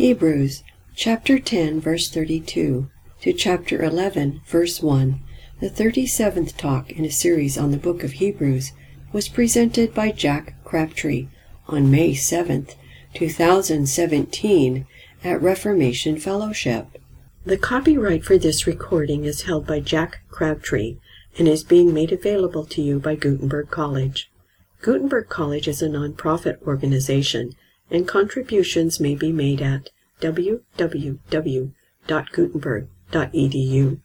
Hebrews chapter 10 verse 32 to chapter 11 verse 1, the 37th talk in a series on the book of Hebrews, was presented by Jack Crabtree on May 7th, 2017 at Reformation Fellowship. The copyright for this recording is held by Jack Crabtree and is being made available to you by Gutenberg College. Gutenberg College is a nonprofit organization and contributions may be made at www.gutenberg.edu.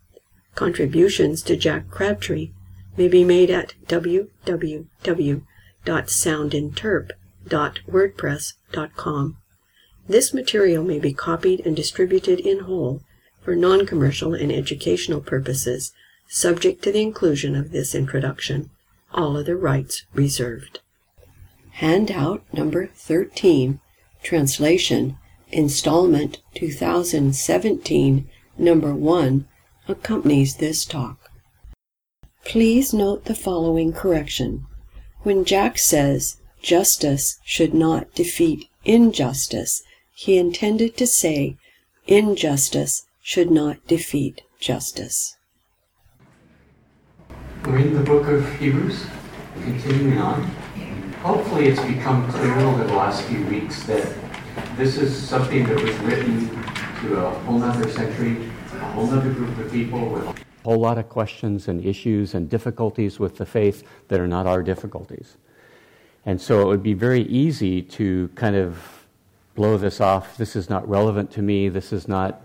Contributions to Jack Crabtree may be made at www.soundinterp.wordpress.com. This material may be copied and distributed in whole for non-commercial and educational purposes, subject to the inclusion of this introduction. All other rights reserved. Handout number 13, Translation, Installment 2017, number 1, accompanies this talk. Please note the following correction. When Jack says justice should not defeat injustice, he intended to say injustice should not defeat justice. We're in the book of Hebrews, continuing on. Hopefully, it's become clear over the last few weeks that this is something that was written to a whole other century, a whole other group of people with a whole lot of questions and issues and difficulties with the faith that are not our difficulties. And so it would be very easy to kind of blow this off. This is not relevant to me. This is not,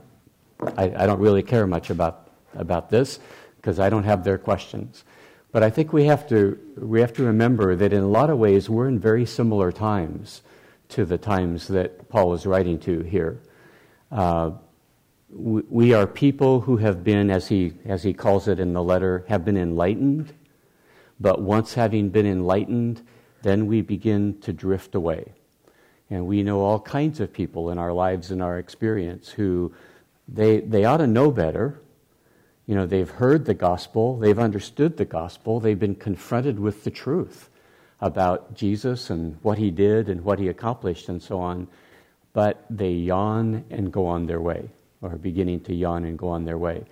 I, I don't really care much about, about this because I don't have their questions. But I think we have to we have to remember that in a lot of ways we're in very similar times to the times that Paul is writing to here. Uh, we, we are people who have been, as he as he calls it in the letter, have been enlightened. But once having been enlightened, then we begin to drift away. And we know all kinds of people in our lives and our experience who they, they ought to know better, you know, they've heard the gospel, they've understood the gospel, they've been confronted with the truth about Jesus and what he did and what he accomplished and so on, but they yawn and go on their way, or beginning to yawn and go on their way.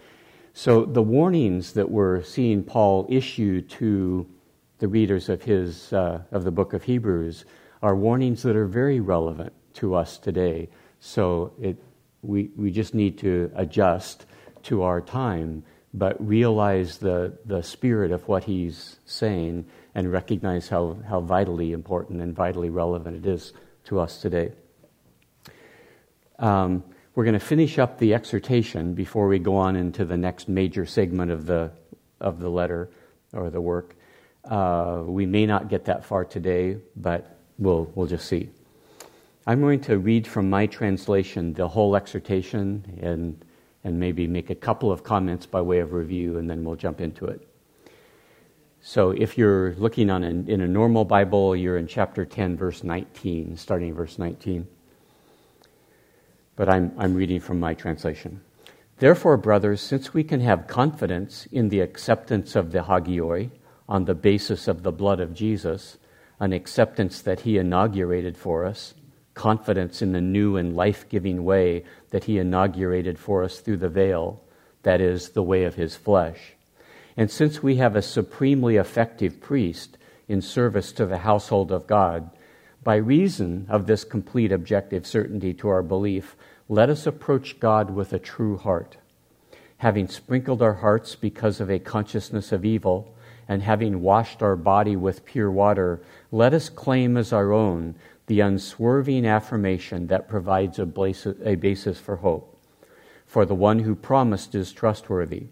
So the warnings that we're seeing Paul issue to the readers of his uh, of the book of Hebrews are warnings that are very relevant to us today. So it, we we just need to adjust to our time, but realize the, the spirit of what he's saying and recognize how, how vitally important and vitally relevant it is to us today. Um, we're going to finish up the exhortation before we go on into the next major segment of the, of the letter or the work. Uh, we may not get that far today, but we'll, we'll just see. I'm going to read from my translation the whole exhortation and and maybe make a couple of comments by way of review, and then we'll jump into it. So, if you're looking on in a normal Bible, you're in chapter 10, verse 19, starting verse 19. But I'm, I'm reading from my translation. Therefore, brothers, since we can have confidence in the acceptance of the hagioi on the basis of the blood of Jesus, an acceptance that he inaugurated for us, confidence in the new and life giving way that he inaugurated for us through the veil, that is, the way of his flesh. And since we have a supremely effective priest in service to the household of God, by reason of this complete objective certainty to our belief, let us approach God with a true heart. Having sprinkled our hearts because of a consciousness of evil, and having washed our body with pure water, let us claim as our own the unswerving affirmation that provides a basis for hope. For the one who promised is trustworthy.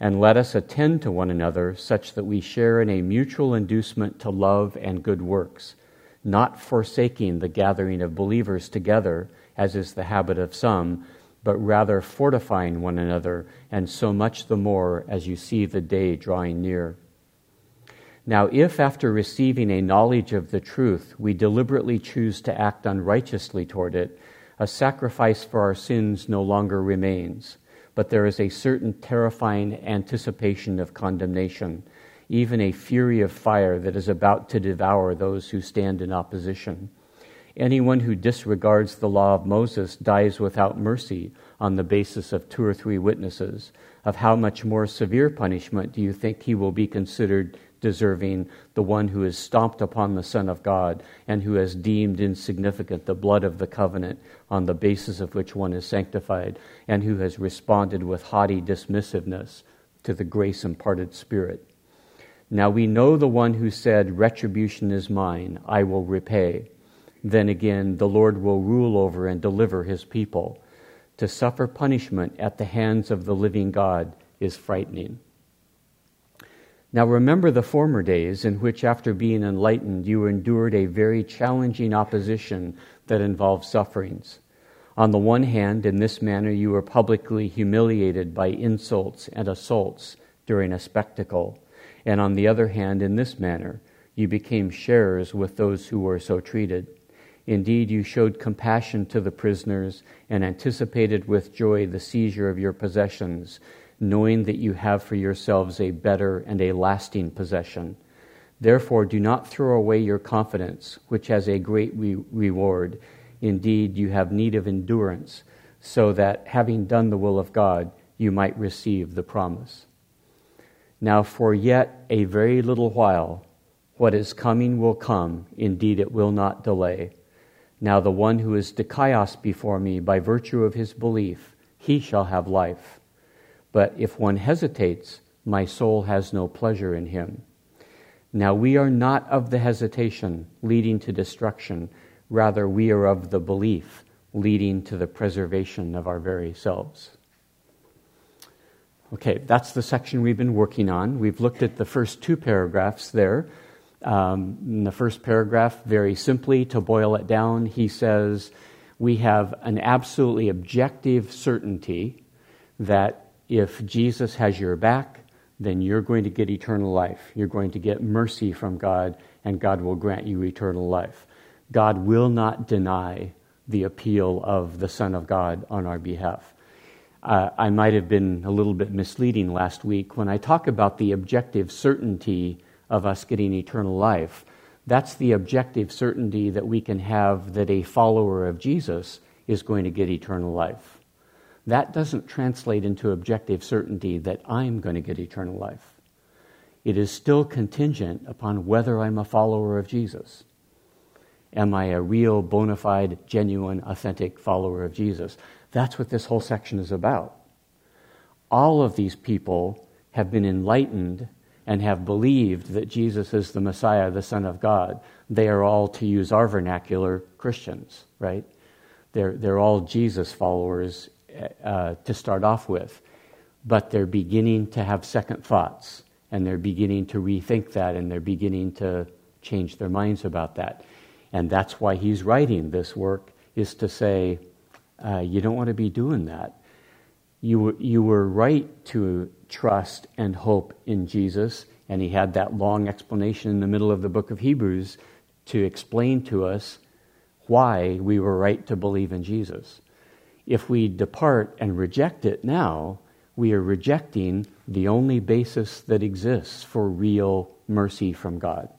And let us attend to one another such that we share in a mutual inducement to love and good works, not forsaking the gathering of believers together, as is the habit of some, but rather fortifying one another, and so much the more as you see the day drawing near. Now, if after receiving a knowledge of the truth we deliberately choose to act unrighteously toward it, a sacrifice for our sins no longer remains, but there is a certain terrifying anticipation of condemnation, even a fury of fire that is about to devour those who stand in opposition. Anyone who disregards the law of Moses dies without mercy on the basis of two or three witnesses. Of how much more severe punishment do you think he will be considered deserving the one who has stomped upon the Son of God and who has deemed insignificant the blood of the covenant on the basis of which one is sanctified, and who has responded with haughty dismissiveness to the grace imparted Spirit? Now we know the one who said, Retribution is mine, I will repay. Then again, the Lord will rule over and deliver his people. To suffer punishment at the hands of the living God is frightening. Now remember the former days in which, after being enlightened, you endured a very challenging opposition that involved sufferings. On the one hand, in this manner, you were publicly humiliated by insults and assaults during a spectacle. And on the other hand, in this manner, you became sharers with those who were so treated. Indeed, you showed compassion to the prisoners and anticipated with joy the seizure of your possessions, knowing that you have for yourselves a better and a lasting possession. Therefore, do not throw away your confidence, which has a great re- reward. Indeed, you have need of endurance, so that, having done the will of God, you might receive the promise. Now, for yet a very little while, what is coming will come, indeed, it will not delay. Now the one who is dikaios before me by virtue of his belief, he shall have life. But if one hesitates, my soul has no pleasure in him. Now we are not of the hesitation leading to destruction, rather, we are of the belief leading to the preservation of our very selves. Okay, that's the section we've been working on. We've looked at the first two paragraphs there. Um, in the first paragraph, very simply, to boil it down, he says, We have an absolutely objective certainty that if Jesus has your back, then you're going to get eternal life. You're going to get mercy from God, and God will grant you eternal life. God will not deny the appeal of the Son of God on our behalf. Uh, I might have been a little bit misleading last week when I talk about the objective certainty of us getting eternal life. That's the objective certainty that we can have that a follower of Jesus is going to get eternal life. That doesn't translate into objective certainty that I'm going to get eternal life. It is still contingent upon whether I'm a follower of Jesus. Am I a real, bona fide, genuine, authentic follower of Jesus? That's what this whole section is about. All of these people have been enlightened and have believed that Jesus is the Messiah, the Son of God, they are all, to use our vernacular, Christians, right? They're, they're all Jesus followers uh, to start off with. But they're beginning to have second thoughts, and they're beginning to rethink that, and they're beginning to change their minds about that. And that's why he's writing this work, is to say, uh, you don't want to be doing that. You were, you were right to trust and hope in Jesus. And he had that long explanation in the middle of the book of Hebrews to explain to us why we were right to believe in Jesus. If we depart and reject it now, we are rejecting the only basis that exists for real mercy from God.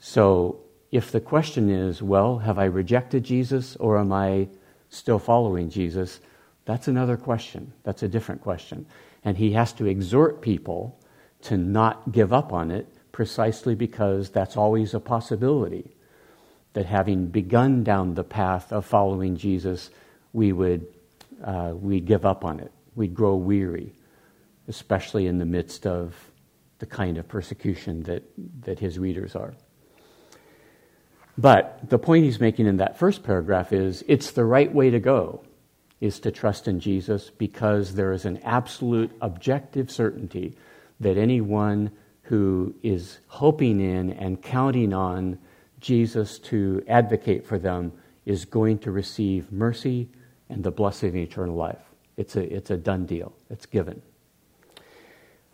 So, if the question is, well, have I rejected Jesus or am I still following Jesus? That's another question. That's a different question. And he has to exhort people to not give up on it precisely because that's always a possibility. That having begun down the path of following Jesus, we would uh, we give up on it. We'd grow weary, especially in the midst of the kind of persecution that, that his readers are. But the point he's making in that first paragraph is it's the right way to go is to trust in Jesus because there is an absolute objective certainty that anyone who is hoping in and counting on Jesus to advocate for them is going to receive mercy and the blessing of eternal life. It's a, it's a done deal, it's given.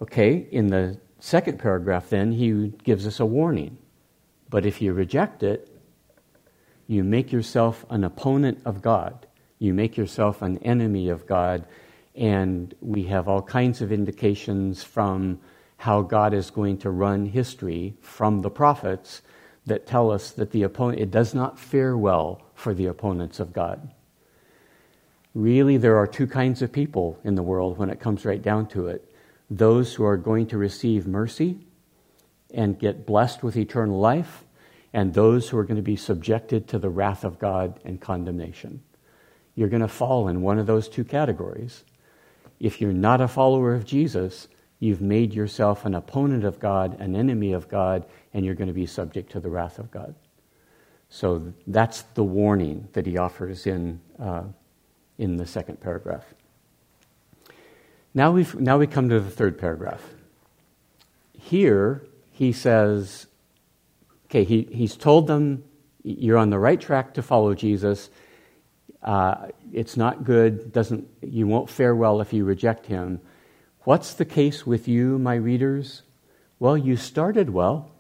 Okay, in the second paragraph, then, he gives us a warning. But if you reject it, you make yourself an opponent of God you make yourself an enemy of God. And we have all kinds of indications from how God is going to run history from the prophets that tell us that the opponent, it does not fare well for the opponents of God. Really, there are two kinds of people in the world when it comes right down to it those who are going to receive mercy and get blessed with eternal life, and those who are going to be subjected to the wrath of God and condemnation. You're going to fall in one of those two categories. If you're not a follower of Jesus, you've made yourself an opponent of God, an enemy of God, and you're going to be subject to the wrath of God. So that's the warning that he offers in, uh, in the second paragraph. Now, we've, now we come to the third paragraph. Here, he says, okay, he, he's told them, you're on the right track to follow Jesus. Uh, it's not good, doesn't, you won't fare well if you reject him. What's the case with you, my readers? Well, you started well.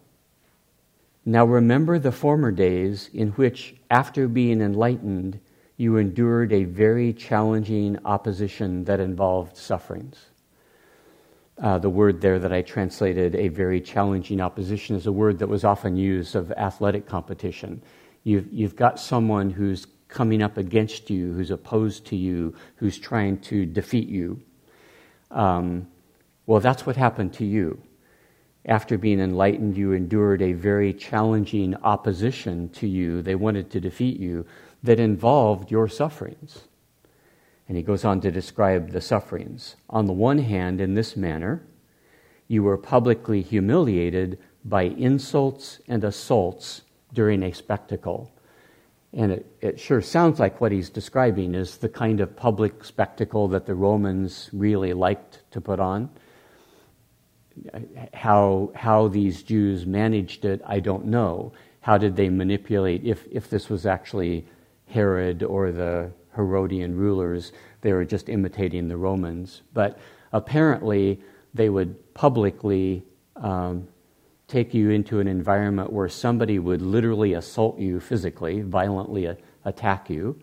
Now remember the former days in which, after being enlightened, you endured a very challenging opposition that involved sufferings. Uh, the word there that I translated, a very challenging opposition, is a word that was often used of athletic competition. You've, you've got someone who's coming up against you, who's opposed to you, who's trying to defeat you. Um, well, that's what happened to you. After being enlightened, you endured a very challenging opposition to you. They wanted to defeat you that involved your sufferings. And he goes on to describe the sufferings. On the one hand, in this manner, you were publicly humiliated by insults and assaults during a spectacle. And it, it, sure sounds like what he's describing is the kind of public spectacle that the Romans really liked to put on. How, how these Jews managed it, I don't know. How did they manipulate, if, if this was actually Herod or the Herodian rulers, they were just imitating the Romans. But apparently, they would publicly um, take you into an environment where somebody would literally assault you physically, violently a- attack you.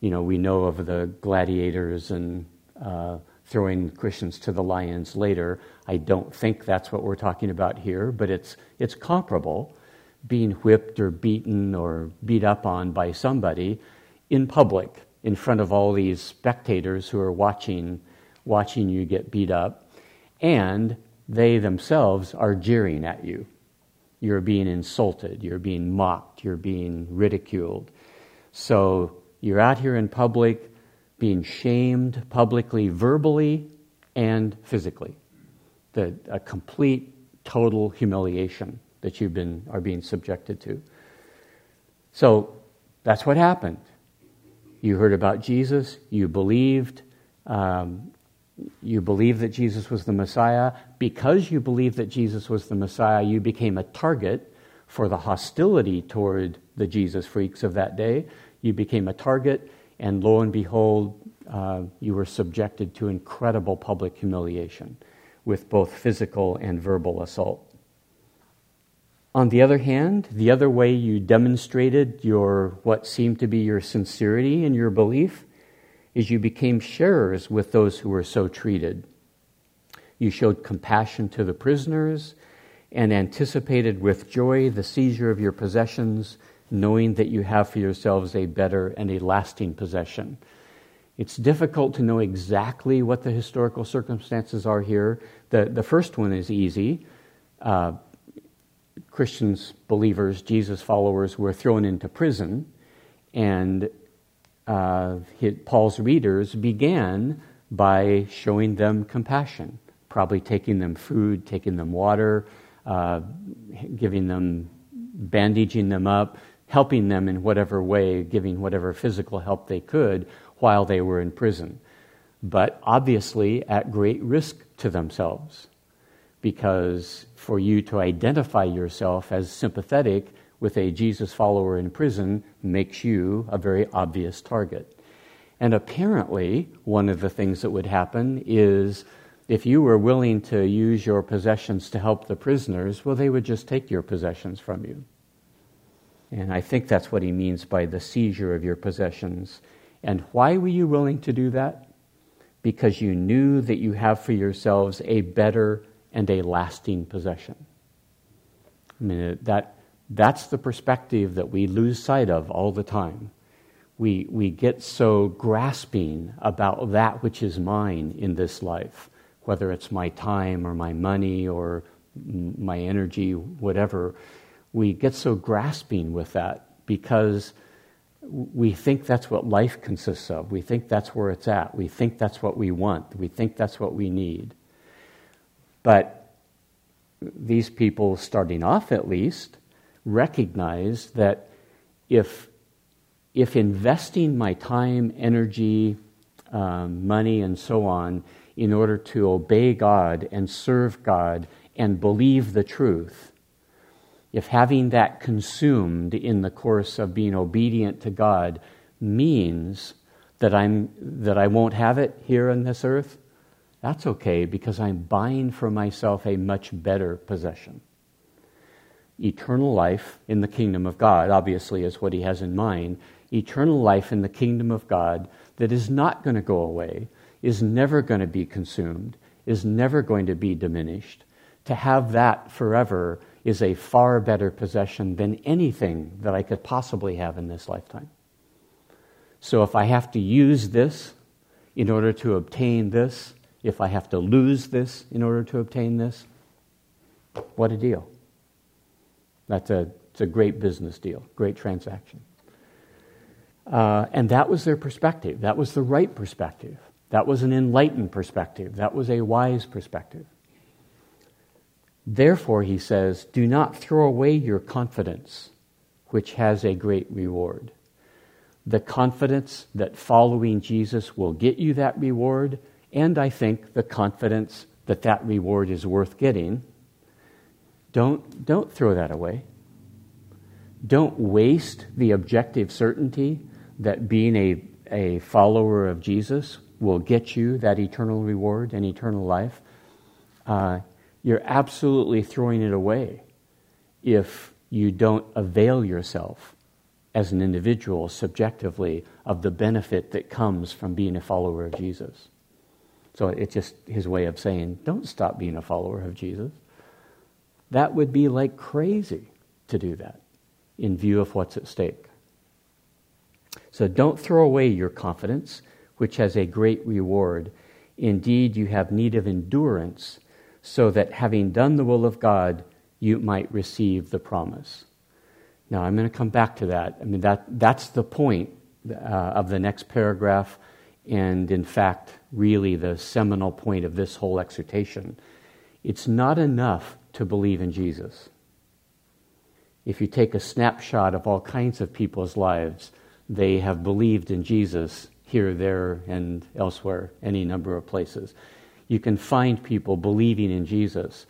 You know, we know of the gladiators and uh, throwing Christians to the lions later. I don't think that's what we're talking about here, but it's, it's comparable being whipped or beaten or beat up on by somebody in public in front of all these spectators who are watching watching you get beat up. And they themselves are jeering at you. You're being insulted. You're being mocked. You're being ridiculed. So you're out here in public being shamed publicly verbally and physically. The, a complete total humiliation that you've been are being subjected to. So that's what happened. You heard about Jesus. You believed. Um, you believed that Jesus was the Messiah. Because you believed that Jesus was the Messiah, you became a target for the hostility toward the Jesus freaks of that day. You became a target, and lo and behold, uh, you were subjected to incredible public humiliation with both physical and verbal assault. On the other hand, the other way you demonstrated your what seemed to be your sincerity and your belief is you became sharers with those who were so treated. You showed compassion to the prisoners and anticipated with joy the seizure of your possessions, knowing that you have for yourselves a better and a lasting possession. It's difficult to know exactly what the historical circumstances are here. The, the first one is easy. Uh, Christians, believers, Jesus followers were thrown into prison, and uh, Paul's readers began by showing them compassion, probably taking them food, taking them water, uh, giving them, bandaging them up, helping them in whatever way, giving whatever physical help they could while they were in prison. But obviously at great risk to themselves because for you to identify yourself as sympathetic with a Jesus follower in prison makes you a very obvious target. And apparently, one of the things that would happen is if you were willing to use your possessions to help the prisoners, well, they would just take your possessions from you. And I think that's what he means by the seizure of your possessions. And why were you willing to do that? Because you knew that you have for yourselves a better and a lasting possession. I mean, uh, that That's the perspective that we lose sight of all the time. We, we get so grasping about that which is mine in this life, whether it's my time or my money or my energy, whatever. We get so grasping with that because we think that's what life consists of. We think that's where it's at. We think that's what we want. We think that's what we need. But these people, starting off at least, recognize that if, if investing my time, energy, um, money, and so on in order to obey God and serve God and believe the truth, if having that consumed in the course of being obedient to God means that I'm that I won't have it here on this earth, that's okay because I'm buying for myself a much better possession. Eternal life in the kingdom of God, obviously, is what he has in mind. Eternal life in the kingdom of God that is not going to go away, is never going to be consumed, is never going to be diminished. To have that forever is a far better possession than anything that I could possibly have in this lifetime. So if I have to use this in order to obtain this, if I have to lose this in order to obtain this, what a deal. That's a, it's a great business deal, great transaction. Uh, and that was their perspective. That was the right perspective. That was an enlightened perspective. That was a wise perspective. Therefore, he says, do not throw away your confidence, which has a great reward. The confidence that following Jesus will get you that reward, and I think the confidence that that reward is worth getting. Don't, don't throw that away. Don't waste the objective certainty that being a, a follower of Jesus will get you that eternal reward and eternal life. Uh, you're absolutely throwing it away if you don't avail yourself as an individual subjectively of the benefit that comes from being a follower of Jesus. So it's just his way of saying, don't stop being a follower of Jesus. That would be like crazy to do that in view of what's at stake. So don't throw away your confidence, which has a great reward. Indeed, you have need of endurance so that having done the will of God, you might receive the promise. Now, I'm going to come back to that. I mean, that, that's the point uh, of the next paragraph, and in fact, really the seminal point of this whole exhortation. It's not enough to believe in Jesus. If you take a snapshot of all kinds of people's lives, they have believed in Jesus here, there, and elsewhere, any number of places you can find people believing in Jesus.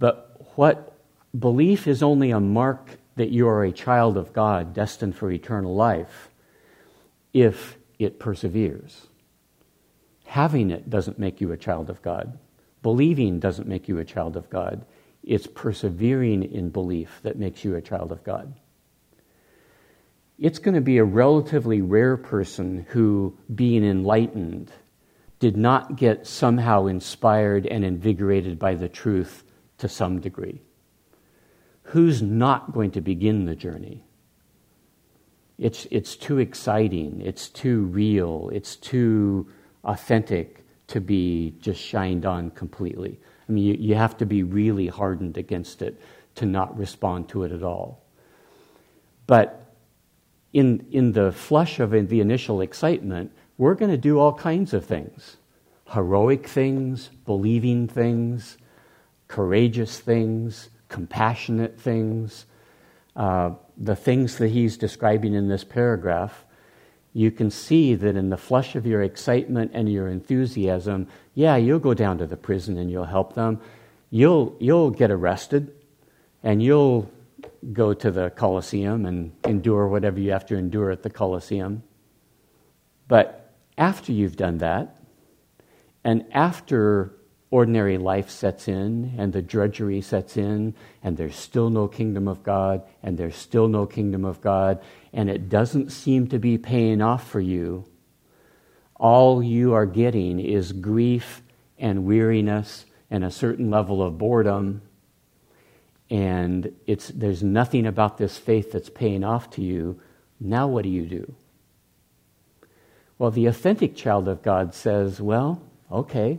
But what belief is only a mark that you are a child of God destined for eternal life if it perseveres. Having it doesn't make you a child of God. Believing doesn't make you a child of God. It's persevering in belief that makes you a child of God. It's going to be a relatively rare person who, being enlightened, did not get somehow inspired and invigorated by the truth to some degree? Who's not going to begin the journey? It's, it's too exciting, it's too real, it's too authentic to be just shined on completely. I mean, you, you have to be really hardened against it to not respond to it at all. But in, in the flush of the initial excitement, we're going to do all kinds of things heroic things, believing things, courageous things, compassionate things. Uh, the things that he's describing in this paragraph, you can see that in the flush of your excitement and your enthusiasm, yeah, you'll go down to the prison and you'll help them. You'll, you'll get arrested and you'll go to the Colosseum and endure whatever you have to endure at the Colosseum. But after you've done that, and after ordinary life sets in and the drudgery sets in, and there's still no kingdom of God, and there's still no kingdom of God, and it doesn't seem to be paying off for you, all you are getting is grief and weariness and a certain level of boredom. and it's, there's nothing about this faith that's paying off to you, now what do you do? Well, the authentic child of God says, well, okay,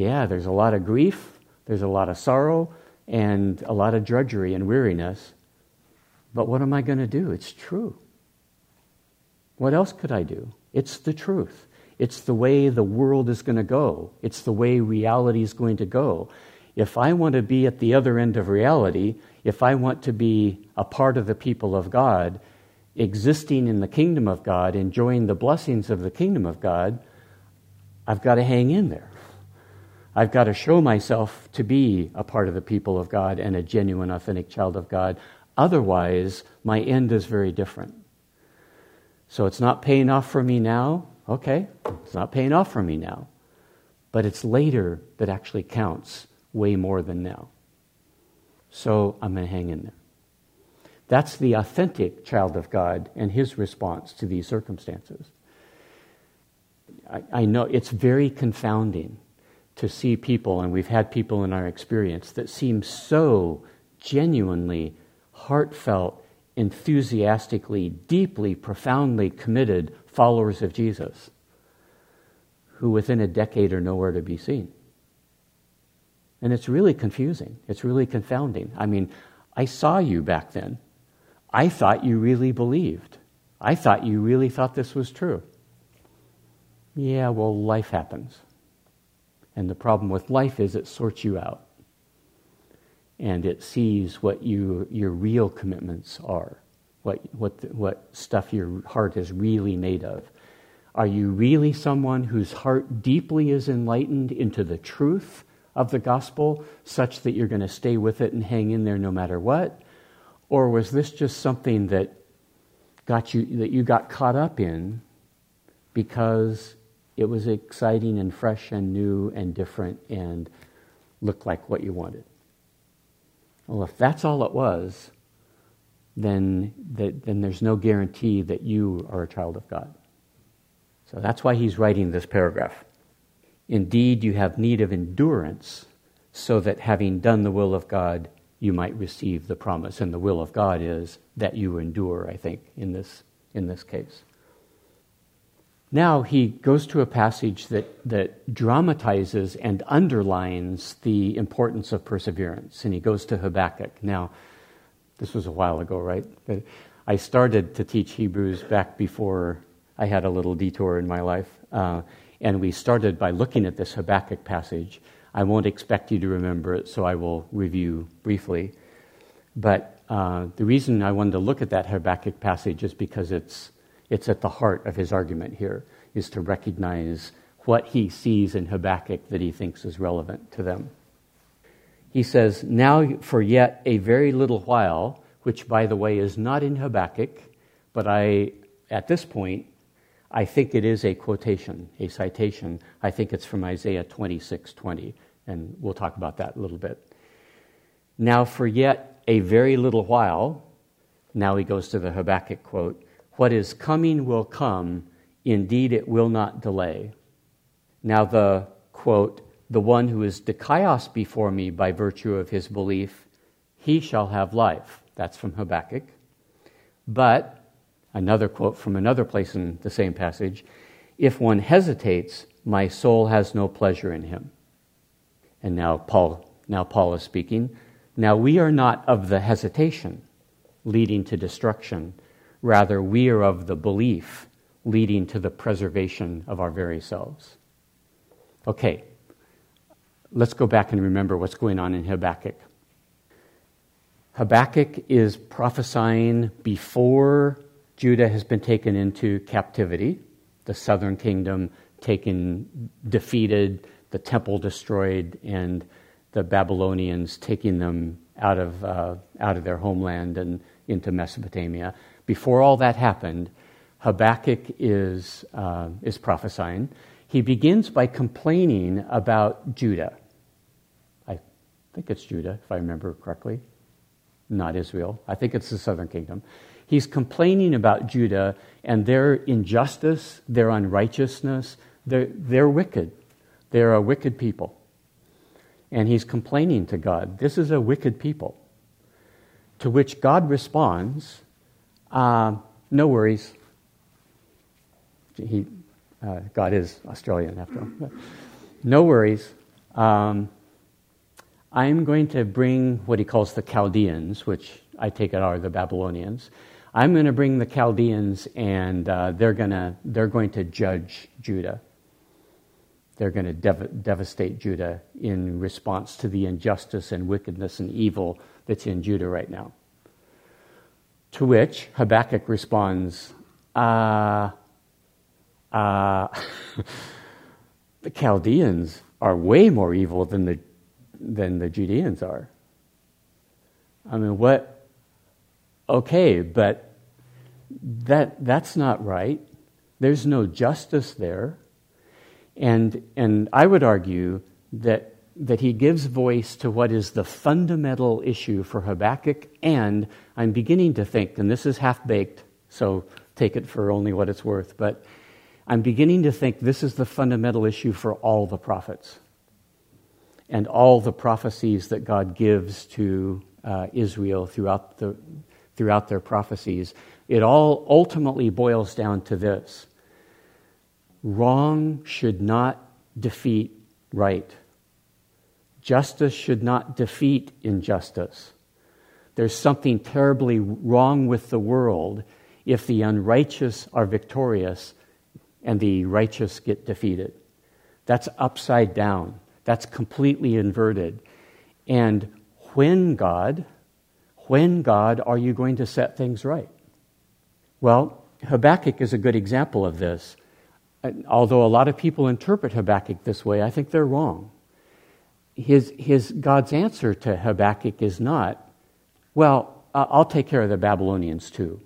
yeah, there's a lot of grief, there's a lot of sorrow, and a lot of drudgery and weariness, but what am I going to do? It's true. What else could I do? It's the truth. It's the way the world is going to go. It's the way reality is going to go. If I want to be at the other end of reality, if I want to be a part of the people of God, existing in the kingdom of God, enjoying the blessings of the kingdom of God, I've got to hang in there. I've got to show myself to be a part of the people of God and a genuine, authentic child of God. Otherwise, my end is very different. So it's not paying off for me now. Okay, it's not paying off for me now. But it's later that actually counts way more than now. So I'm going to hang in there. That's the authentic child of God and his response to these circumstances. I, I, know it's very confounding to see people, and we've had people in our experience that seem so genuinely, heartfelt, enthusiastically, deeply, profoundly committed followers of Jesus who within a decade are nowhere to be seen. And it's really confusing. It's really confounding. I mean, I saw you back then. I thought you really believed. I thought you really thought this was true. Yeah, well, life happens. And the problem with life is it sorts you out. And it sees what you, your real commitments are, what, what, what stuff your heart is really made of. Are you really someone whose heart deeply is enlightened into the truth of the gospel, such that you're going to stay with it and hang in there no matter what? Or was this just something that got you that you got caught up in because it was exciting and fresh and new and different and looked like what you wanted? Well, if that's all it was, then, then there's no guarantee that you are a child of God. So that's why he's writing this paragraph. Indeed, you have need of endurance, so that having done the will of God, you might receive the promise. And the will of God is that you endure, I think, in this, in this case. Now he goes to a passage that, that dramatizes and underlines the importance of perseverance, and he goes to Habakkuk. Now, this was a while ago, right? But I started to teach Hebrews back before I had a little detour in my life, uh, and we started by looking at this Habakkuk passage. I won't expect you to remember it, so I will review briefly. But uh, the reason I wanted to look at that Habakkuk passage is because it's, it's at the heart of his argument here, is to recognize what he sees in Habakkuk that he thinks is relevant to them. He says, Now for yet a very little while, which by the way is not in Habakkuk, but I, at this point, I think it is a quotation, a citation. I think it's from Isaiah 26 20, and we'll talk about that a little bit. Now, for yet a very little while, now he goes to the Habakkuk quote, what is coming will come, indeed it will not delay. Now, the quote, the one who is dikaios before me by virtue of his belief, he shall have life. That's from Habakkuk. But Another quote from another place in the same passage If one hesitates, my soul has no pleasure in him. And now Paul, now Paul is speaking. Now we are not of the hesitation leading to destruction. Rather, we are of the belief leading to the preservation of our very selves. Okay, let's go back and remember what's going on in Habakkuk. Habakkuk is prophesying before Judah has been taken into captivity, the southern kingdom taken, defeated, the temple destroyed, and the Babylonians taking them out of, uh, out of their homeland and into Mesopotamia. Before all that happened, Habakkuk is, uh, is prophesying. He begins by complaining about Judah. I think it's Judah, if I remember correctly, not Israel. I think it's the southern kingdom. He's complaining about Judah and their injustice, their unrighteousness. They're, they're wicked. They're a wicked people. And he's complaining to God. This is a wicked people. To which God responds, uh, No worries. He, uh, God is Australian after all. No worries. Um, I'm going to bring what he calls the Chaldeans, which I take it are the Babylonians. I'm going to bring the Chaldeans, and uh, they're, gonna, they're going to judge Judah. They're going to dev- devastate Judah in response to the injustice and wickedness and evil that's in Judah right now. To which Habakkuk responds, uh, uh, the Chaldeans are way more evil than the, than the Judeans are. I mean, what? Okay, but that, that's not right. There's no justice there. And, and I would argue that, that he gives voice to what is the fundamental issue for Habakkuk, and I'm beginning to think, and this is half baked, so take it for only what it's worth, but I'm beginning to think this is the fundamental issue for all the prophets and all the prophecies that God gives to uh, Israel throughout, the, throughout their prophecies. It all ultimately boils down to this wrong should not defeat right, justice should not defeat injustice. There's something terribly wrong with the world if the unrighteous are victorious and the righteous get defeated. That's upside down. That's completely inverted. And when, God, when, God, are you going to set things right? Well, Habakkuk is a good example of this. Although a lot of people interpret Habakkuk this way, I think they're wrong. His, his, God's answer to Habakkuk is not, well, I'll take care of the Babylonians too.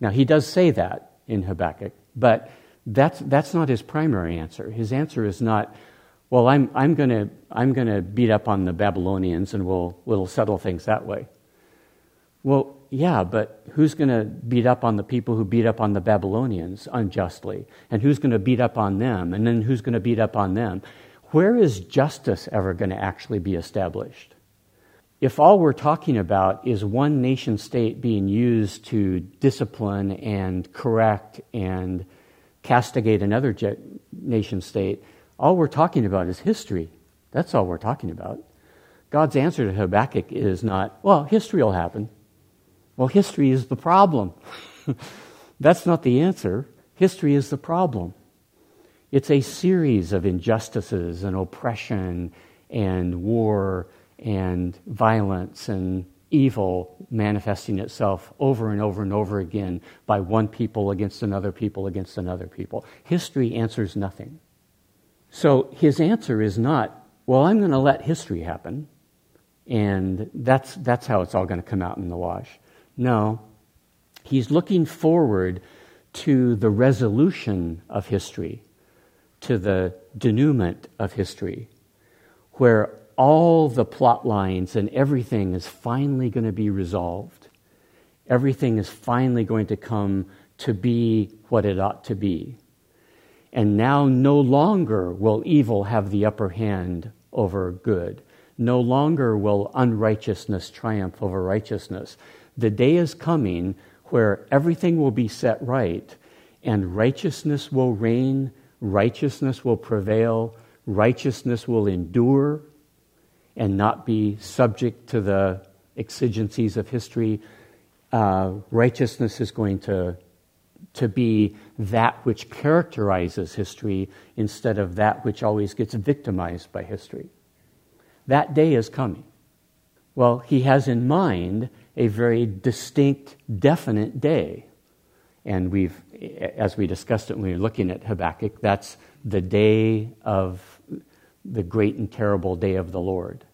Now, he does say that in Habakkuk, but that's, that's not his primary answer. His answer is not, well, I'm, I'm going I'm to beat up on the Babylonians and we'll, we'll settle things that way. Well, yeah, but who's going to beat up on the people who beat up on the Babylonians unjustly? And who's going to beat up on them? And then who's going to beat up on them? Where is justice ever going to actually be established? If all we're talking about is one nation state being used to discipline and correct and castigate another nation state. All we're talking about is history. That's all we're talking about. God's answer to Habakkuk is not, well, history will happen. Well, history is the problem. That's not the answer. History is the problem. It's a series of injustices and oppression and war and violence and evil manifesting itself over and over and over again by one people against another people against another people. History answers nothing. So his answer is not, well, I'm going to let history happen, and that's, that's how it's all going to come out in the wash. No, he's looking forward to the resolution of history, to the denouement of history, where all the plot lines and everything is finally going to be resolved. Everything is finally going to come to be what it ought to be. And now no longer will evil have the upper hand over good. No longer will unrighteousness triumph over righteousness. The day is coming where everything will be set right and righteousness will reign, righteousness will prevail, righteousness will endure, and not be subject to the exigencies of history. Uh, righteousness is going to, to be that which characterizes history instead of that which always gets victimized by history. That day is coming. Well, he has in mind a very distinct, definite day. And we've, as we discussed it when we were looking at Habakkuk, that's the day of the great and terrible day of the Lord,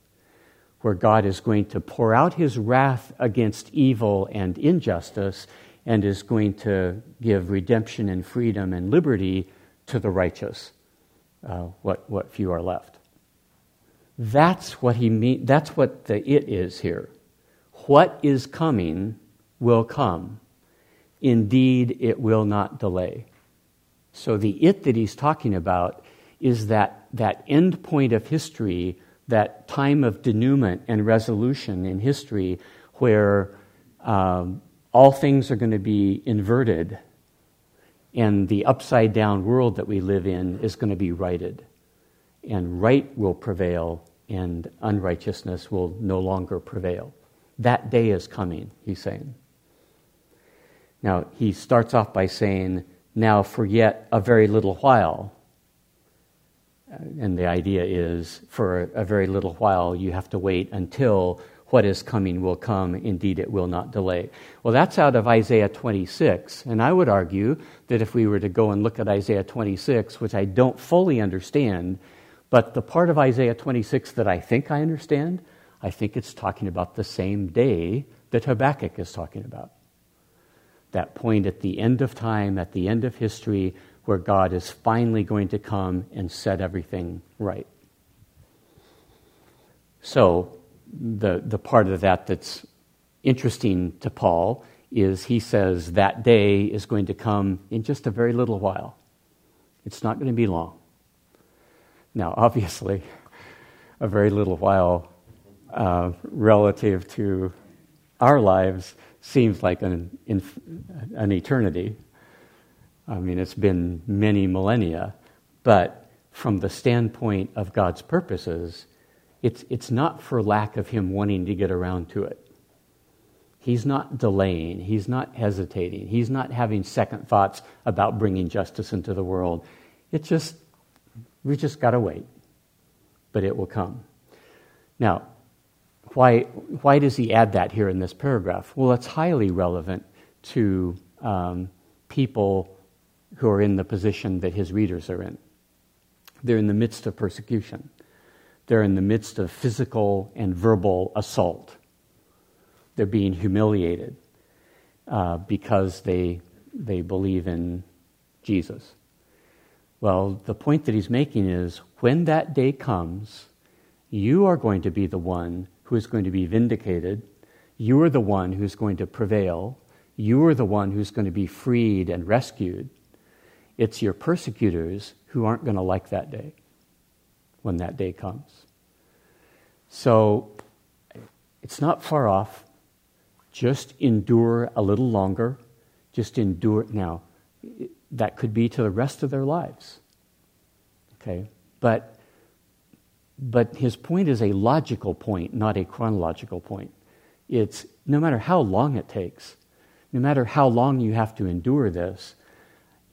where God is going to pour out his wrath against evil and injustice and is going to give redemption and freedom and liberty to the righteous, uh, what, what few are left. That's what he mean, that's what the it is here. What is coming will come. Indeed, it will not delay. So the it that he's talking about is that, that end point of history, that time of denouement and resolution in history where um, all things are going to be inverted, and the upside down world that we live in is going to be righted. And right will prevail, and unrighteousness will no longer prevail. That day is coming, he's saying. Now, he starts off by saying, Now, for yet a very little while. And the idea is, for a, very little while, you have to wait until what is coming will come, indeed, it will not delay. Well, that's out of Isaiah 26. And I would argue that if we were to go and look at Isaiah 26, which I don't fully understand, but the part of Isaiah 26 that I think I understand, I think it's talking about the same day that Habakkuk is talking about. That point at the end of time, at the end of history, where God is finally going to come and set everything right. So, the, the part of that that's interesting to Paul is he says that day is going to come in just a very little while. It's not going to be long. Now, obviously, a very little while uh, relative to our lives seems like an, an eternity. I mean, it's been many millennia, but from the standpoint of God's purposes, it's, it's not for lack of Him wanting to get around to it. He's not delaying. He's not hesitating. He's not having second thoughts about bringing justice into the world. It's just, we just got to wait. But it will come. Now, why, why does he add that here in this paragraph? Well, it's highly relevant to um, people who are in the position that his readers are in. They're in the midst of persecution. They're in the midst of physical and verbal assault. They're being humiliated uh, because they, they believe in Jesus. Well, the point that he's making is when that day comes, you are going to be the one who is going to be vindicated. You are the one who's going to prevail. You are the one who's going to be freed and rescued. It's your persecutors who aren't going to like that day when that day comes. So it's not far off. Just endure a little longer. Just endure. Now, that could be to the rest of their lives. Okay? But, but his point is a logical point, not a chronological point. It's no matter how long it takes, no matter how long you have to endure this,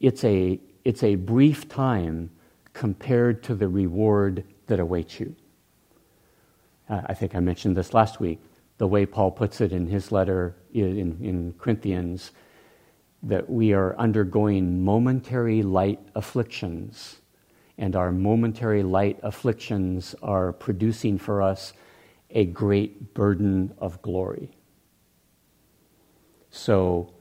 it's a, it's a brief time compared to the reward that awaits you. Uh, I think I mentioned this last week. The way Paul puts it in his letter in, in Corinthians, that we are undergoing momentary light afflictions, and our momentary light afflictions are producing for us a great burden of glory. So,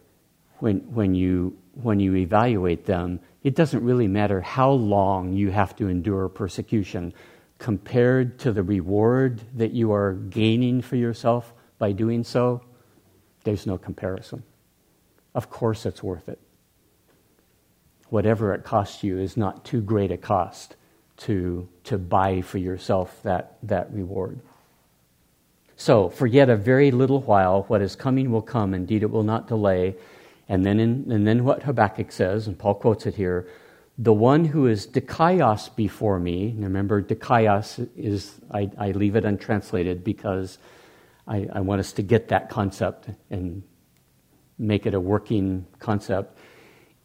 when, when, you, when you evaluate them, it doesn't really matter how long you have to endure persecution compared to the reward that you are gaining for yourself by doing so. There's no comparison. Of course, it's worth it. Whatever it costs you is not too great a cost to, to buy for yourself that, that reward. So, for yet a very little while, what is coming will come. Indeed, it will not delay. And then, in, and then what Habakkuk says, and Paul quotes it here the one who is dikaios before me. Remember, dikaios is, I, I leave it untranslated because I, I, want us to get that concept and make it a working concept.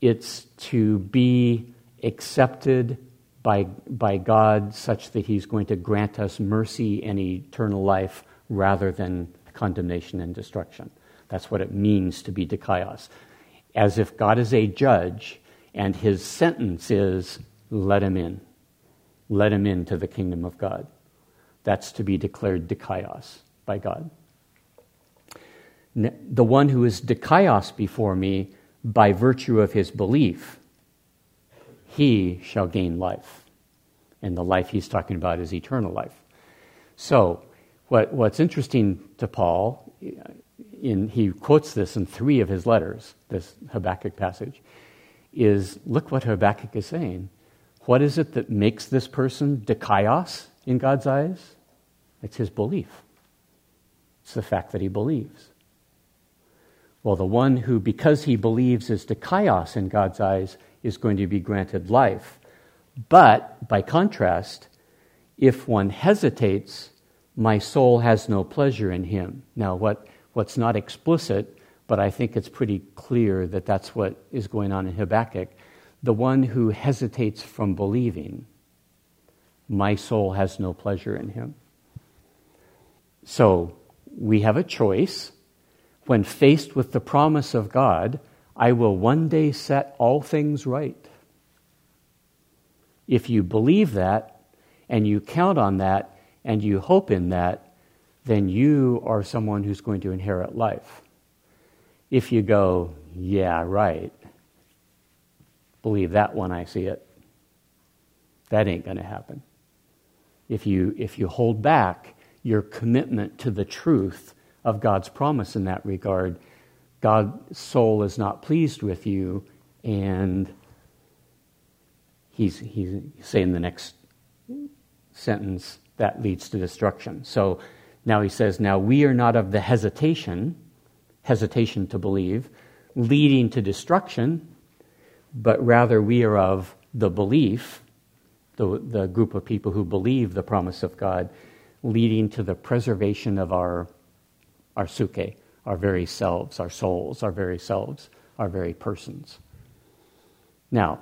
It's to be accepted by, by God such that He's going to grant us mercy and eternal life rather than condemnation and destruction. That's what it means to be dikaios as if God is a judge and his sentence is let him in. Let him into the kingdom of God. That's to be declared dikaios by God. The one who is dikaios before me by virtue of his belief, he shall gain life. And the life he's talking about is eternal life. So, what, what's interesting to Paul in, he quotes this in three of his letters, this Habakkuk passage, is look what Habakkuk is saying. What is it that makes this person dikaios in God's eyes? It's his belief. It's the fact that he believes. Well, the one who, because he believes, is dikaios in God's eyes, is going to be granted life. But, by contrast, if one hesitates, my soul has no pleasure in him. Now, what, what's not explicit, but I think it's pretty clear that that's what is going on in Habakkuk. The one who hesitates from believing, my soul has no pleasure in him. So, we have a choice. When faced with the promise of God, I will one day set all things right. If you believe that and you count on that and you hope in that, then you are someone who's going to inherit life. If you go, yeah, right, believe that when I see it, that ain't going to happen. If you, if you hold back your commitment to the truth of God's promise in that regard, God's soul is not pleased with you, and he's, he's saying the next sentence that leads to destruction. So now he says, Now we are not of the hesitation, hesitation to believe, leading to destruction, but rather we are of the belief, the, the group of people who believe the promise of God, leading to the preservation of our, our psuche, our very selves, our souls, our very selves, our very persons. Now,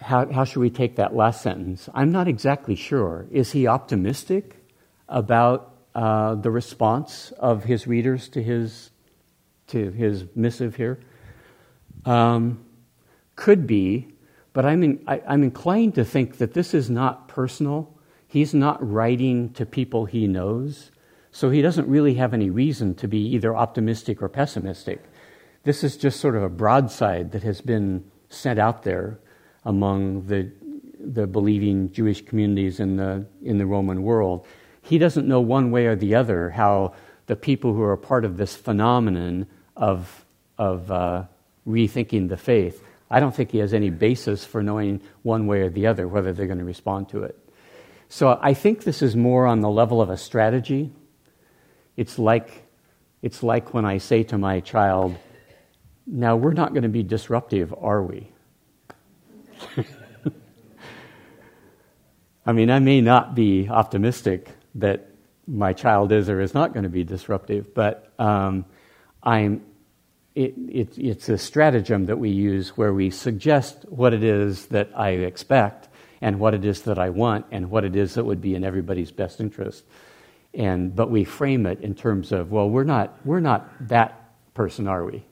how, how should we take that last sentence? I'm not exactly sure. Is he optimistic about uh, the response of his readers to his, to his missive here? Um, could be, but I'm, in, I, I'm inclined to think that this is not personal. He's not writing to people he knows, so he doesn't really have any reason to be either optimistic or pessimistic. This is just sort of a broadside that has been sent out there among the, the believing Jewish communities in the, in the Roman world. He doesn't know one way or the other how the people who are part of this phenomenon of, of uh, rethinking the faith, I don't think he has any basis for knowing one way or the other whether they're going to respond to it. So I think this is more on the level of a strategy. It's like, it's like when I say to my child, now we're not going to be disruptive, are we? I mean, I may not be optimistic that my child is or is not going to be disruptive, but um, I'm, it, it, it's a stratagem that we use where we suggest what it is that I expect and what it is that I want and what it is that would be in everybody's best interest. And, but we frame it in terms of, well, we're not, we're not that person, are we?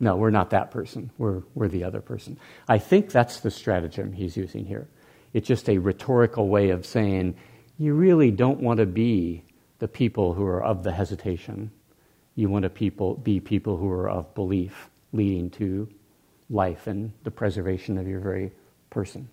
No, we're not that person. We're, we're the other person. I think that's the stratagem he's using here. It's just a rhetorical way of saying, you really don't want to be the people who are of the hesitation. You want to people, be people who are of belief, leading to life and the preservation of your very person.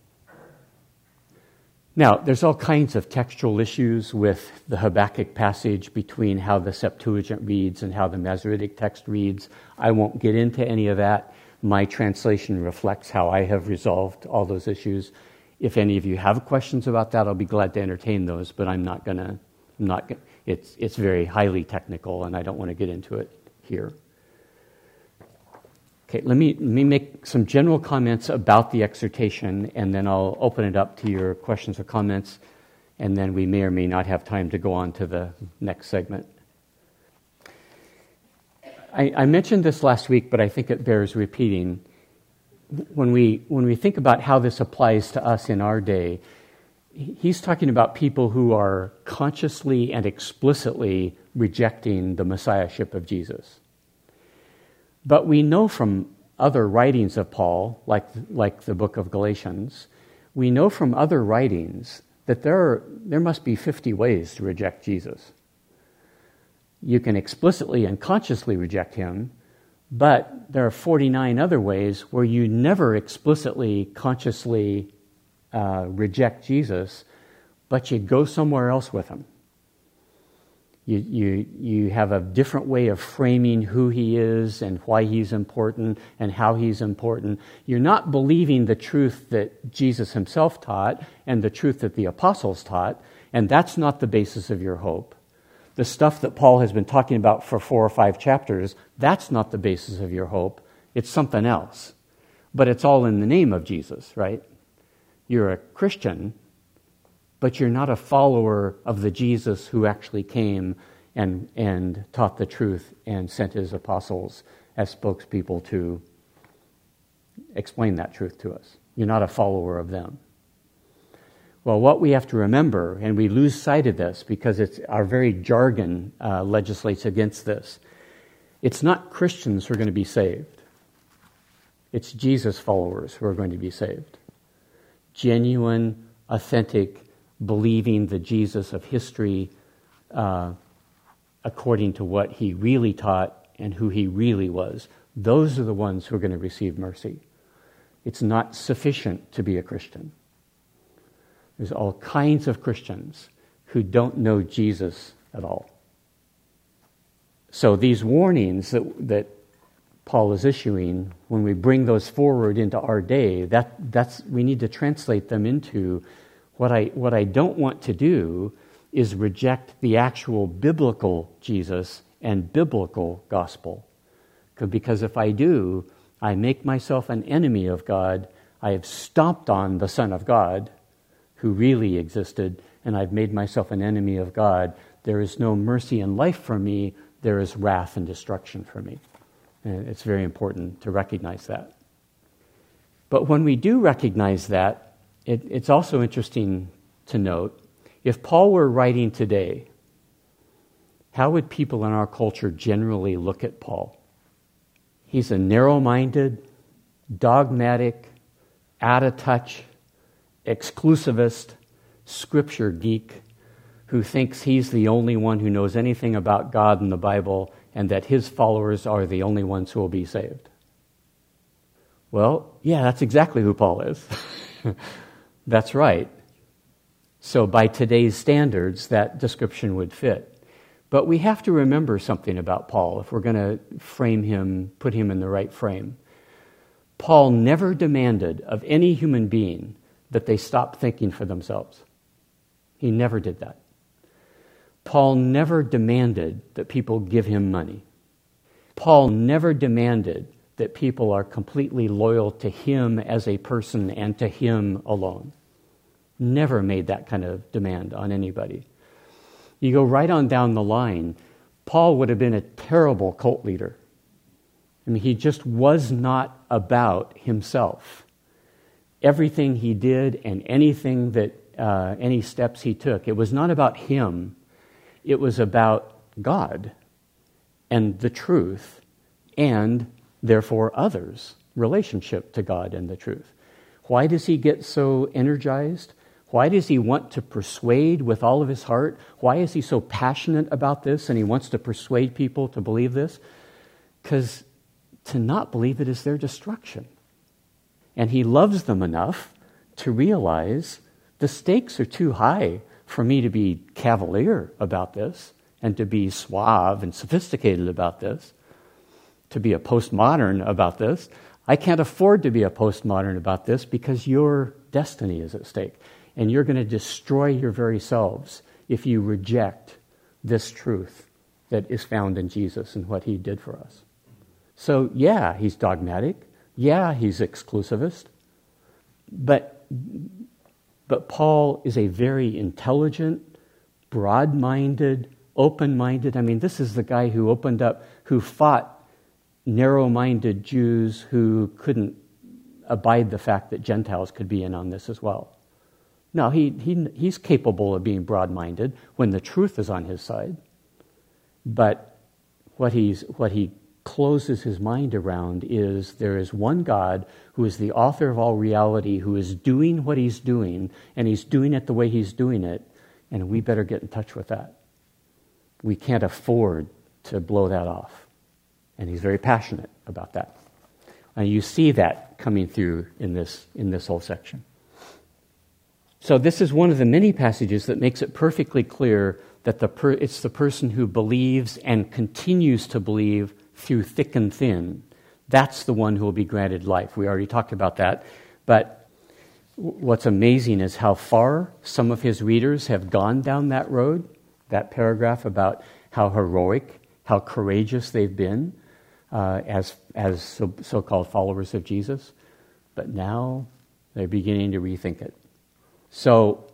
Now, there's all kinds of textual issues with the Habakkuk passage between how the Septuagint reads and how the Masoretic text reads. I won't get into any of that. My translation reflects how I have resolved all those issues. If any of you have questions about that, I'll be glad to entertain those, but I'm not going to, it's, it's very highly technical and I don't want to get into it here. Okay, let me, let me make some general comments about the exhortation, and then I'll open it up to your questions or comments, and then we may or may not have time to go on to the next segment. I, I mentioned this last week, but I think it bears repeating. When we, when we think about how this applies to us in our day, he's talking about people who are consciously and explicitly rejecting the messiahship of Jesus. But we know from other writings of Paul, like, like the book of Galatians, we know from other writings that there, are, there must be 50 ways to reject Jesus. You can explicitly and consciously reject him, but there are 49 other ways where you never explicitly, consciously uh, reject Jesus, but you go somewhere else with him. You, you, you have a different way of framing who he is and why he's important and how he's important. You're not believing the truth that Jesus himself taught and the truth that the apostles taught, and that's not the basis of your hope. the stuff that Paul has been talking about for four or five chapters, that's not the basis of your hope. It's something else. But it's all in the name of Jesus, right? You're a Christian, but you're not a follower of the Jesus who actually came and, and taught the truth and sent his apostles as spokespeople to explain that truth to us. You're not a follower of them. Well, what we have to remember, and we lose sight of this because it's, our very jargon uh, legislates against this, it's not Christians who are going to be saved. It's Jesus followers who are going to be saved. Genuine, authentic, believing the Jesus of history uh, according to what he really taught and who he really was. Those are the ones who are going to receive mercy. It's not sufficient to be a Christian. There's all kinds of Christians who don't know Jesus at all. So these warnings that, that Paul is issuing, when we bring those forward into our day, that, that's, we need to translate them into what I, what I don't want to do is reject the actual biblical Jesus and biblical gospel. Because if I do, I make myself an enemy of God. I have stomped on the Son of God who really existed, and I've made myself an enemy of God. There is no mercy in life for me, there is wrath and destruction for me. And it's very important to recognize that. But when we do recognize that, it, it's also interesting to note if Paul were writing today, how would people in our culture generally look at Paul? He's a narrow minded, dogmatic, out of touch, exclusivist scripture geek who thinks he's the only one who knows anything about God and the Bible and that his followers are the only ones who will be saved. Well, yeah, that's exactly who Paul is. that's right. So, by today's standards, that description would fit. But we have to remember something about Paul if we're going to frame him, put him in the right frame. Paul never demanded of any human being that they stop thinking for themselves. He never did that. Paul never demanded that people give him money. Paul never demanded that people are completely loyal to him as a person and to him alone. Never made that kind of demand on anybody. You go right on down the line, Paul would have been a terrible cult leader. I mean, he just was not about himself everything he did and anything that, uh, any steps he took, it was not about him, it was about God and the truth and therefore others' relationship to God and the truth. Why does he get so energized? Why does he want to persuade with all of his heart? Why is he so passionate about this and he wants to persuade people to believe this? Because to not believe it is their destruction. And he loves them enough to realize the stakes are too high for me to be cavalier about this and to be suave and sophisticated about this, to be a postmodern about this. I can't afford to be a postmodern about this because your destiny is at stake. And you're going to destroy your very selves if you reject this truth that is found in Jesus and what he did for us. So, yeah, he's dogmatic. Yeah, he's exclusivist, but, but Paul is a very intelligent, broad minded, open minded. I mean, this is the guy who opened up, who fought narrow minded Jews who couldn't abide the fact that Gentiles could be in on this as well. No, he, he, he's capable of being broad minded when the truth is on his side. But what, he's, what he closes his mind around is there is one God who is the author of all reality, who is doing what he's doing, and he's doing it the way he's doing it, and we better get in touch with that. We can't afford to blow that off. And he's very passionate about that. And you see that coming through in this, in this whole section. So, this is one of the many passages that makes it perfectly clear that the per- it's the person who believes and continues to believe through thick and thin, that's the one who will be granted life. We already talked about that. But what's amazing is how far some of his readers have gone down that road. that paragraph about how heroic, how courageous they've been uh, as, as so called followers of Jesus. But now they're beginning to rethink it. So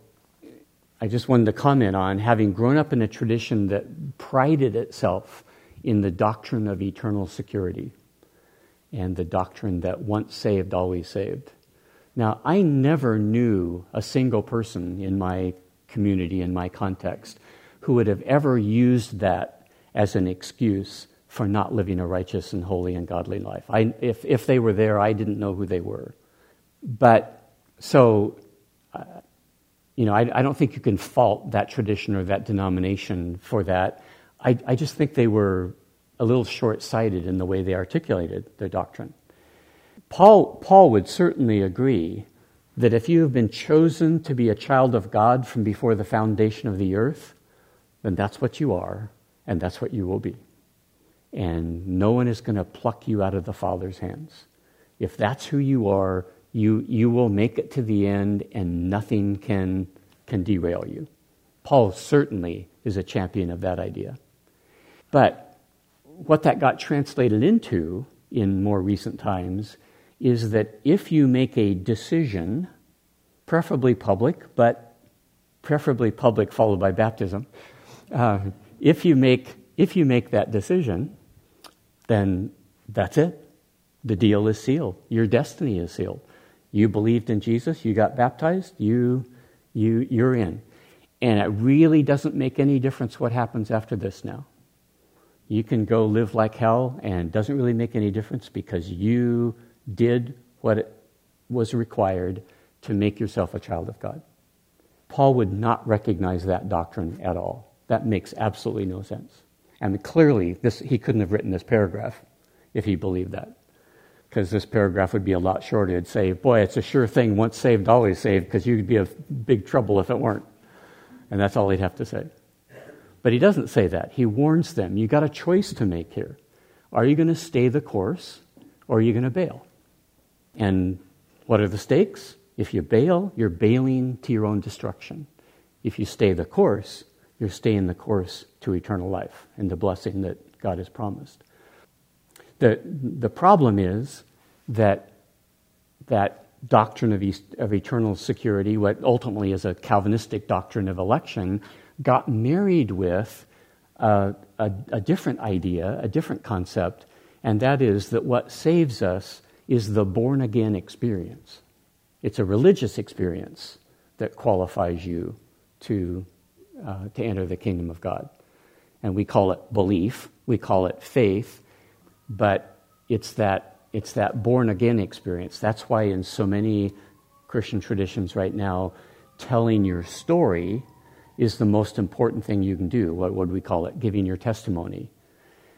I just wanted to comment on having grown up in a tradition that prided itself in the doctrine of eternal security and the doctrine that once saved, always saved. Now, I never knew a single person in my community, in my context, who would have ever used that as an excuse for not living a righteous and holy and godly life. I, if, if they were there, I didn't know who they were. But so, you know, I, I, don't think you can fault that tradition or that denomination for that. I, I just think they were a little short sighted in the way they articulated their doctrine. Paul, Paul would certainly agree that if you have been chosen to be a child of God from before the foundation of the earth, then that's what you are, and that's what you will be. And no one is going to pluck you out of the Father's hands. If that's who you are, you, you will make it to the end, and nothing can, can derail you. Paul certainly is a champion of that idea. But what that got translated into in more recent times is that if you make a decision, preferably public, but preferably public followed by baptism, uh, if, you make, if you make that decision, then that's it. The deal is sealed. Your destiny is sealed. You believed in Jesus, you got baptized, you, you, you're in. And it really doesn't make any difference what happens after this now. You can go live like hell, and it doesn't really make any difference because you did what was required to make yourself a child of God. Paul would not recognize that doctrine at all. That makes absolutely no sense. And clearly, this, he couldn't have written this paragraph if he believed that. Because this paragraph would be a lot shorter. It'd say, Boy, it's a sure thing, once saved, always saved, because you'd be in big trouble if it weren't. And that's all he'd have to say. But he doesn't say that. He warns them, You got a choice to make here. Are you going to stay the course, or are you going to bail? And what are the stakes? If you bail, you're bailing to your own destruction. If you stay the course, you're staying the course to eternal life and the blessing that God has promised. The, the problem is that that doctrine of, East, of eternal security, what ultimately is a Calvinistic doctrine of election, got married with a, a, a different idea, a different concept, and that is that what saves us is the born again experience. It's a religious experience that qualifies you to, uh, to enter the kingdom of God. And we call it belief, we call it faith, but it's that, it's that born again experience. That's why, in so many Christian traditions right now, telling your story is the most important thing you can do. What would we call it? Giving your testimony.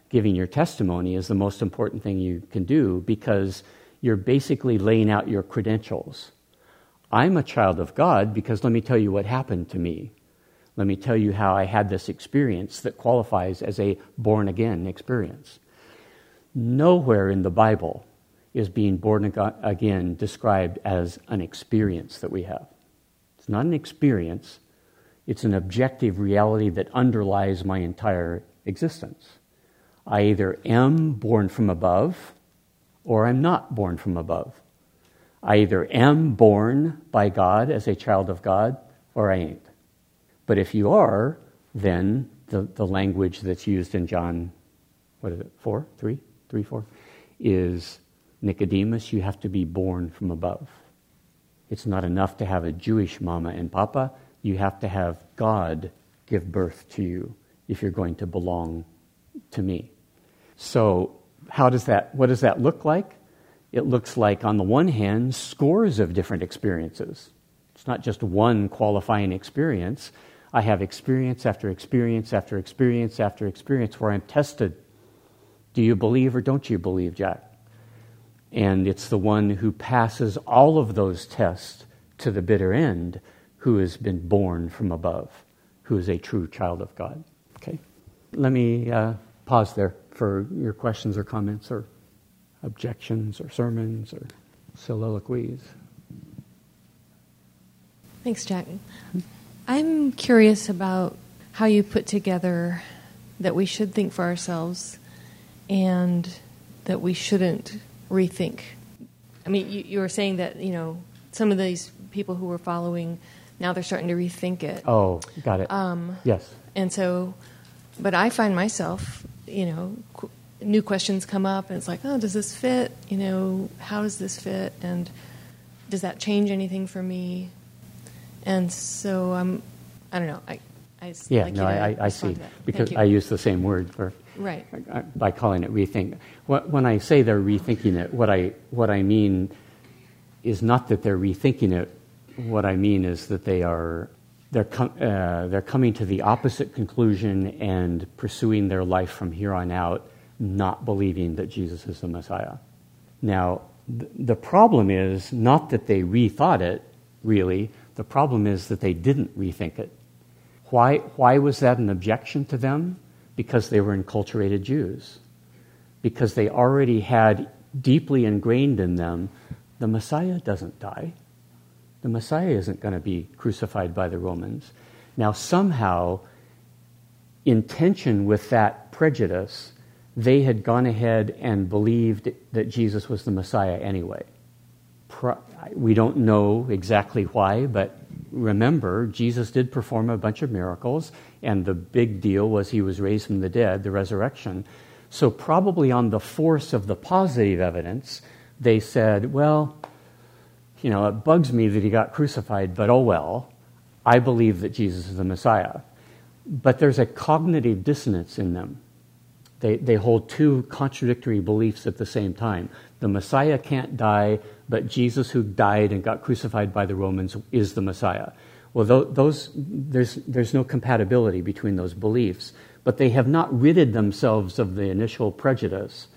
Giving your testimony is the most important thing you can do because you're basically laying out your credentials. I'm a child of God because let me tell you what happened to me. Let me tell you how I had this experience that qualifies as a born again experience. Nowhere in the Bible is being born again described as an experience that we have. It's not an experience, it's an objective reality that underlies my entire existence. I either am born from above or I'm not born from above. I either am born by God as a child of God or I ain't. But if you are, then the, the language that's used in John, what is it, 4, 3, 3, 4, is Nicodemus, you have to be born from above. It's not enough to have a Jewish mama and papa. You have to have God give birth to you if you're going to belong to me. So how does that, what does that look like? It looks like, on the one hand, scores of different experiences. It's not just one qualifying experience. I have experience after experience after experience after experience where I'm tested. Do you believe or don't you believe, Jack? And it's the one who passes all of those tests to the bitter end who has been born from above, who is a true child of God. Okay? Let me uh, pause there for your questions or comments or objections or sermons or soliloquies. Thanks, Jack. I'm curious about how you put together that we should think for ourselves and that we shouldn't rethink. I mean, you, you were saying that, you know, some of these people who were following, now they're starting to rethink it. Oh, got it. Um, yes. And so, but I find myself, you know, qu- new questions come up, and it's like, oh, does this fit? You know, how does this fit? And does that change anything for me? And so I'm, I don't know. I, I s- Yeah, like no, you to I, I see. to that. Thank Because. I use the same word for right. by calling it rethink. When I say they're rethinking it, what I what I mean is not that they're rethinking it. What I mean is that they are they're com- uh, they're coming to the opposite conclusion and pursuing their life from here on out, not believing that Jesus is the Messiah. Now, th- the problem is not that they rethought it. Really, the problem is that they didn't rethink it. Why, why was that an objection to them? Because they were enculturated Jews. Because they already had deeply ingrained in them the Messiah doesn't die. The Messiah isn't going to be crucified by the Romans. Now, somehow, in tension with that prejudice, they had gone ahead and believed that Jesus was the Messiah anyway. We don't know exactly why, but remember, Jesus did perform a bunch of miracles, and the big deal was he was raised from the dead, the resurrection. So, probably on the force of the positive evidence, they said, well, you know, it bugs me that he got crucified, but oh well, I believe that Jesus is the Messiah. But there's a cognitive dissonance in them. They, they hold two contradictory beliefs at the same time. The Messiah can't die, but Jesus, who died and got crucified by the Romans, is the Messiah. Well, tho- those, there's, there's no compatibility between those beliefs, but they have not ridded themselves of the initial prejudice.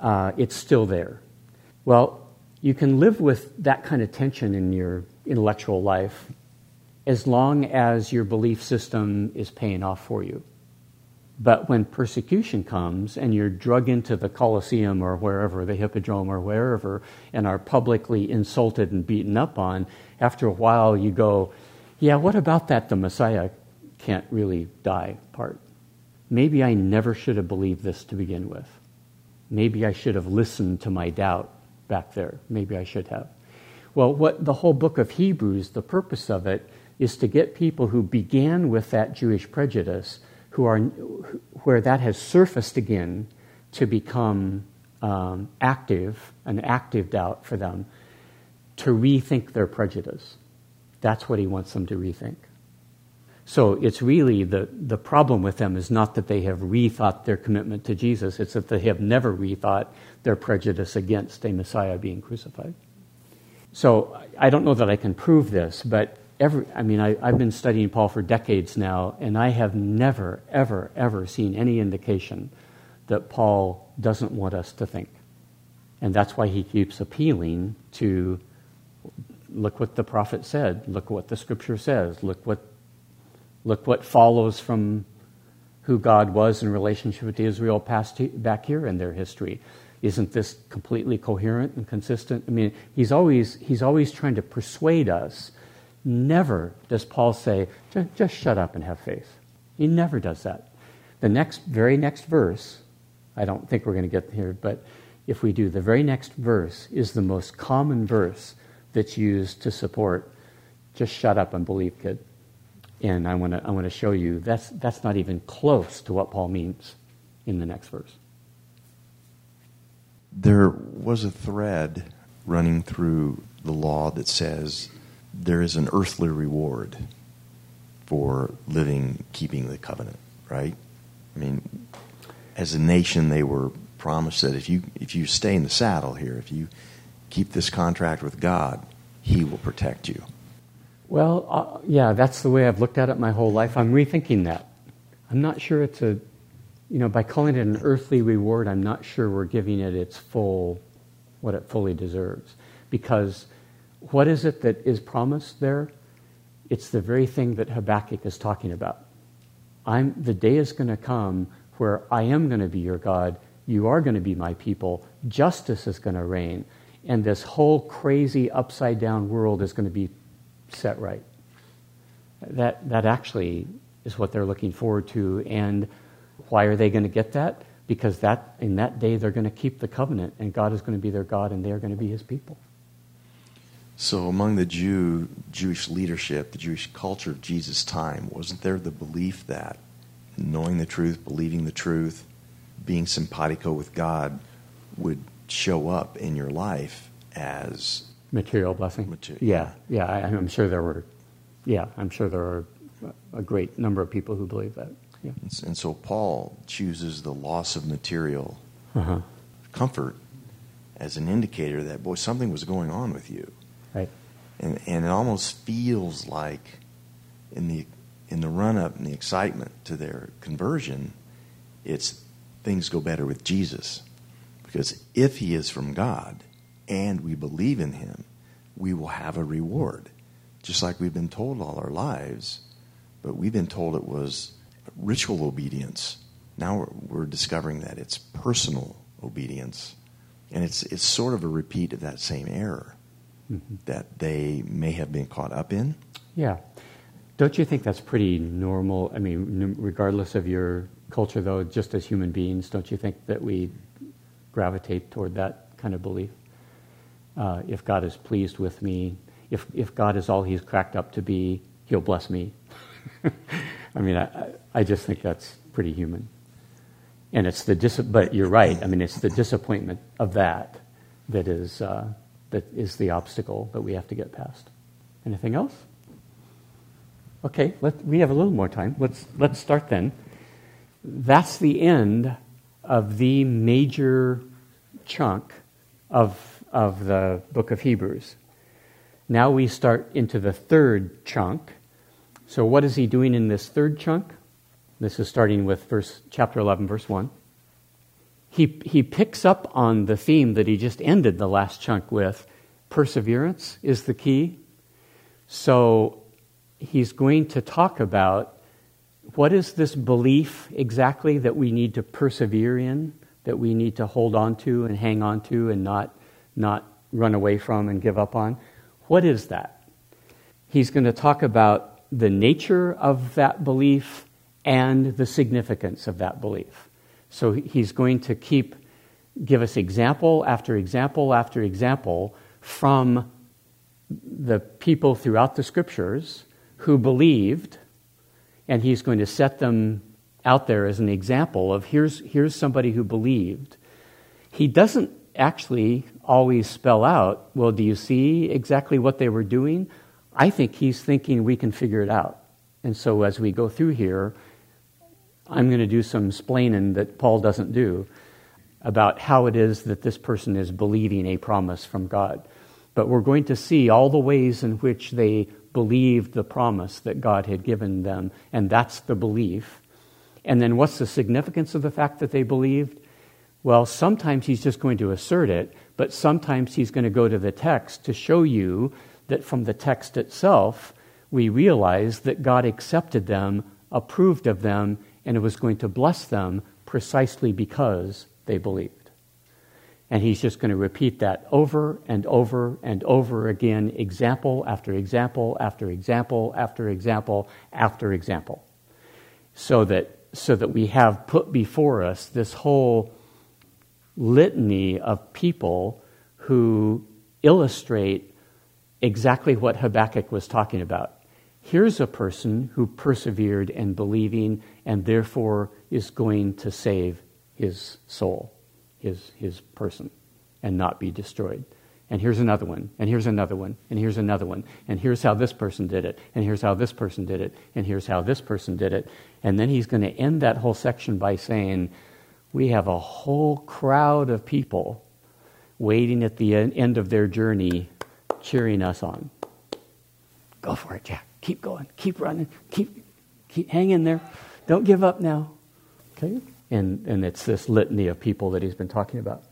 Uh, it's still there. Well, you can live with that kind of tension in your intellectual life as long as your belief system is paying off for you. But when persecution comes and you're drug into the Colosseum or wherever, the Hippodrome or wherever, and are publicly insulted and beaten up on, after a while you go, yeah, what about that the Messiah can't really die part? Maybe I never should have believed this to begin with. Maybe I should have listened to my doubt back there. Maybe I should have. Well, what the whole book of Hebrews, the purpose of it is to get people who began with that Jewish prejudice, who are where that has surfaced again, to become um, active, an active doubt for them, to rethink their prejudice. That's what he wants them to rethink. So it's really the, the problem with them is not that they have rethought their commitment to Jesus, it's that they have never rethought their prejudice against a Messiah being crucified. So I don't know that I can prove this, but every, I mean, I, I've been studying Paul for decades now, and I have never, ever, ever seen any indication that Paul doesn't want us to think. And that's why he keeps appealing to look what the prophet said, look what the scripture says, look what, look what follows from who God was in relationship to Israel past back here in their history. Isn't this completely coherent and consistent? I mean, he's always, he's always trying to persuade us. Never does Paul say, just, shut up and have faith. He never does that. The next, very next verse, I don't think we're going to get here, but if we do, the very next verse is the most common verse that's used to support just shut up and believe, kid. And I want to I want to show you that's that's not even close to what Paul means in the next verse. There was a thread running through the law that says there is an earthly reward for living, keeping the covenant, right? I mean, as a nation, they were promised that if you if you stay in the saddle here, if you keep this contract with God, He will protect you. Well, uh, yeah, that's the way I've looked at it my whole life. I'm rethinking that. I'm not sure it's a, you know, by calling it an earthly reward, I'm not sure we're giving it its full, what it fully deserves. Because what is it that is promised there? It's the very thing that Habakkuk is talking about. I'm, the day is going to come where I am going to be your God, you are going to be my people, justice is going to reign, and this whole crazy upside down world is going to be set right. That, that actually is what they're looking forward to. And why are they going to get that? Because that in that day they're going to keep the covenant, and God is going to be their God, and they are going to be His people. So, among the Jew, Jewish leadership, the Jewish culture of Jesus' time, wasn't there the belief that knowing the truth, believing the truth, being simpatico with God would show up in your life as material blessing? Material. Yeah, yeah. I, I'm sure there were. Yeah, I'm sure there are a great number of people who believe that. Yeah. And so Paul chooses the loss of material Uh-huh. comfort as an indicator that boy something was going on with you. Right. and and it almost feels like in the in the run up and the excitement to their conversion, it's things go better with Jesus, because if He is from God and we believe in Him, we will have a reward, just like we've been told all our lives, but we've been told it was ritual obedience. Now we're, we're discovering that it's personal obedience, and it's it's sort of a repeat of that same error that they may have been caught up in. Yeah. Don't you think that's pretty normal? I mean, regardless of your culture, though, just as human beings, don't you think that we gravitate toward that kind of belief? Uh, if God is pleased with me, if, if God is all he's cracked up to be, he'll bless me. I mean, I, I- I just think that's pretty human. And it's the dis- but you're right. I mean, it's the disappointment of that that is uh, that is the obstacle that we have to get past. Anything else? Okay, let, we have a little more time. Let's let's start then. That's the end of the major chunk of of the book of Hebrews. Now we start into the third chunk. So what is he doing in this third chunk? This is starting with verse chapter 11 verse 1 he, he picks up on the theme that he just ended the last chunk with. Perseverance is the key. So he's going to talk about what is this belief exactly that we need to persevere in, that we need to hold on to and hang on to and not, not run away from and give up on. What is that? He's going to talk about the nature of that belief and the significance of that belief. So he's going to keep give us example after example after example from the people throughout the scriptures who believed, and he's going to set them out there as an example of here's, here's somebody who believed. He doesn't actually always spell out, well, do you see exactly what they were doing? I think he's thinking we can figure it out. And so as we go through here, I'm going to do some splaining that Paul doesn't do about how it is that this person is believing a promise from God. But we're going to see all the ways in which they believed the promise that God had given them, and that's the belief. And then what's the significance of the fact that they believed? Well, sometimes he's just going to assert it, but sometimes he's going to go to the text to show you that from the text itself, we realize that God accepted them, approved of them, and it was going to bless them precisely because they believed. And he's just going to repeat that over and over and over again, example after example after example after example after example. So that, so that we have put before us this whole litany of people who illustrate exactly what Habakkuk was talking about. Here's a person who persevered in believing and therefore is going to save his soul, his, his person, and not be destroyed. And here's another one, and here's another one, and here's another one, and here's how this person did it, and here's how this person did it, and here's how this person did it. And then he's going to end that whole section by saying, We have a whole crowd of people waiting at the end of their journey, cheering us on. Go for it, Jack. Keep going. Keep running. Keep, keep hang in there. Don't give up now. Okay? And, and it's this litany of people that he's been talking about.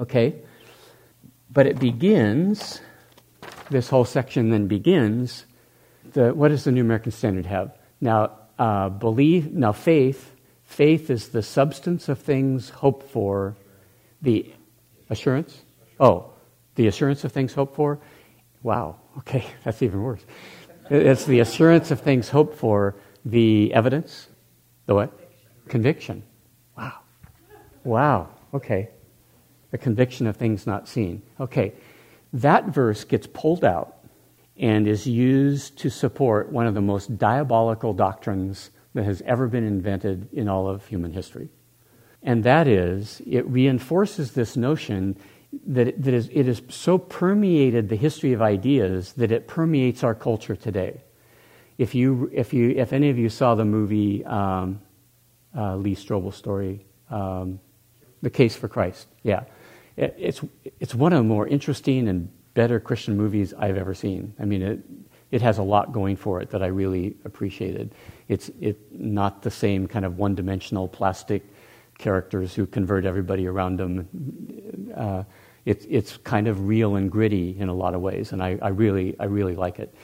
Okay? But it begins, this whole section then begins, the, what does the New American Standard have? Now, uh, believe, now faith, faith is the substance of things hoped for, the assurance? Oh, the assurance of things hoped for? Wow, okay, that's even worse. It's the assurance of things hoped for, The evidence? The what? Conviction. Wow. Wow. Okay. The conviction of things not seen. Okay. That verse gets pulled out and is used to support one of the most diabolical doctrines that has ever been invented in all of human history. And that is, it reinforces this notion that, it, that is, it has so permeated the history of ideas that it permeates our culture today. If, you, if, you, if any of you saw the movie um, uh, Lee Strobel's story, um, The Case for Christ, yeah, it, it's, it's one of the more interesting and better Christian movies I've ever seen. I mean, it, it has a lot going for it that I really appreciated. It's it, not the same kind of one dimensional plastic characters who convert everybody around them. Uh, it, it's kind of real and gritty in a lot of ways, and I, I really, I really like it.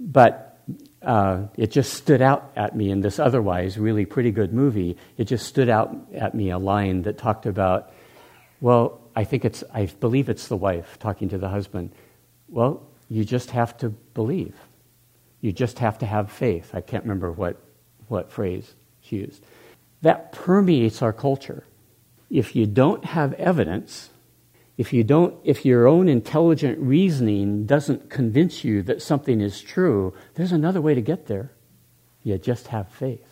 But uh, it just stood out at me in this otherwise really pretty good movie. It just stood out at me a line that talked about, well, I think it's, I believe it's the wife talking to the husband. Well, you just have to believe. You just have to have faith. I can't remember what, what phrase she used that permeates our culture. If you don't have evidence, if you don't if your own intelligent reasoning doesn't convince you that something is true, there's another way to get there. You just have faith.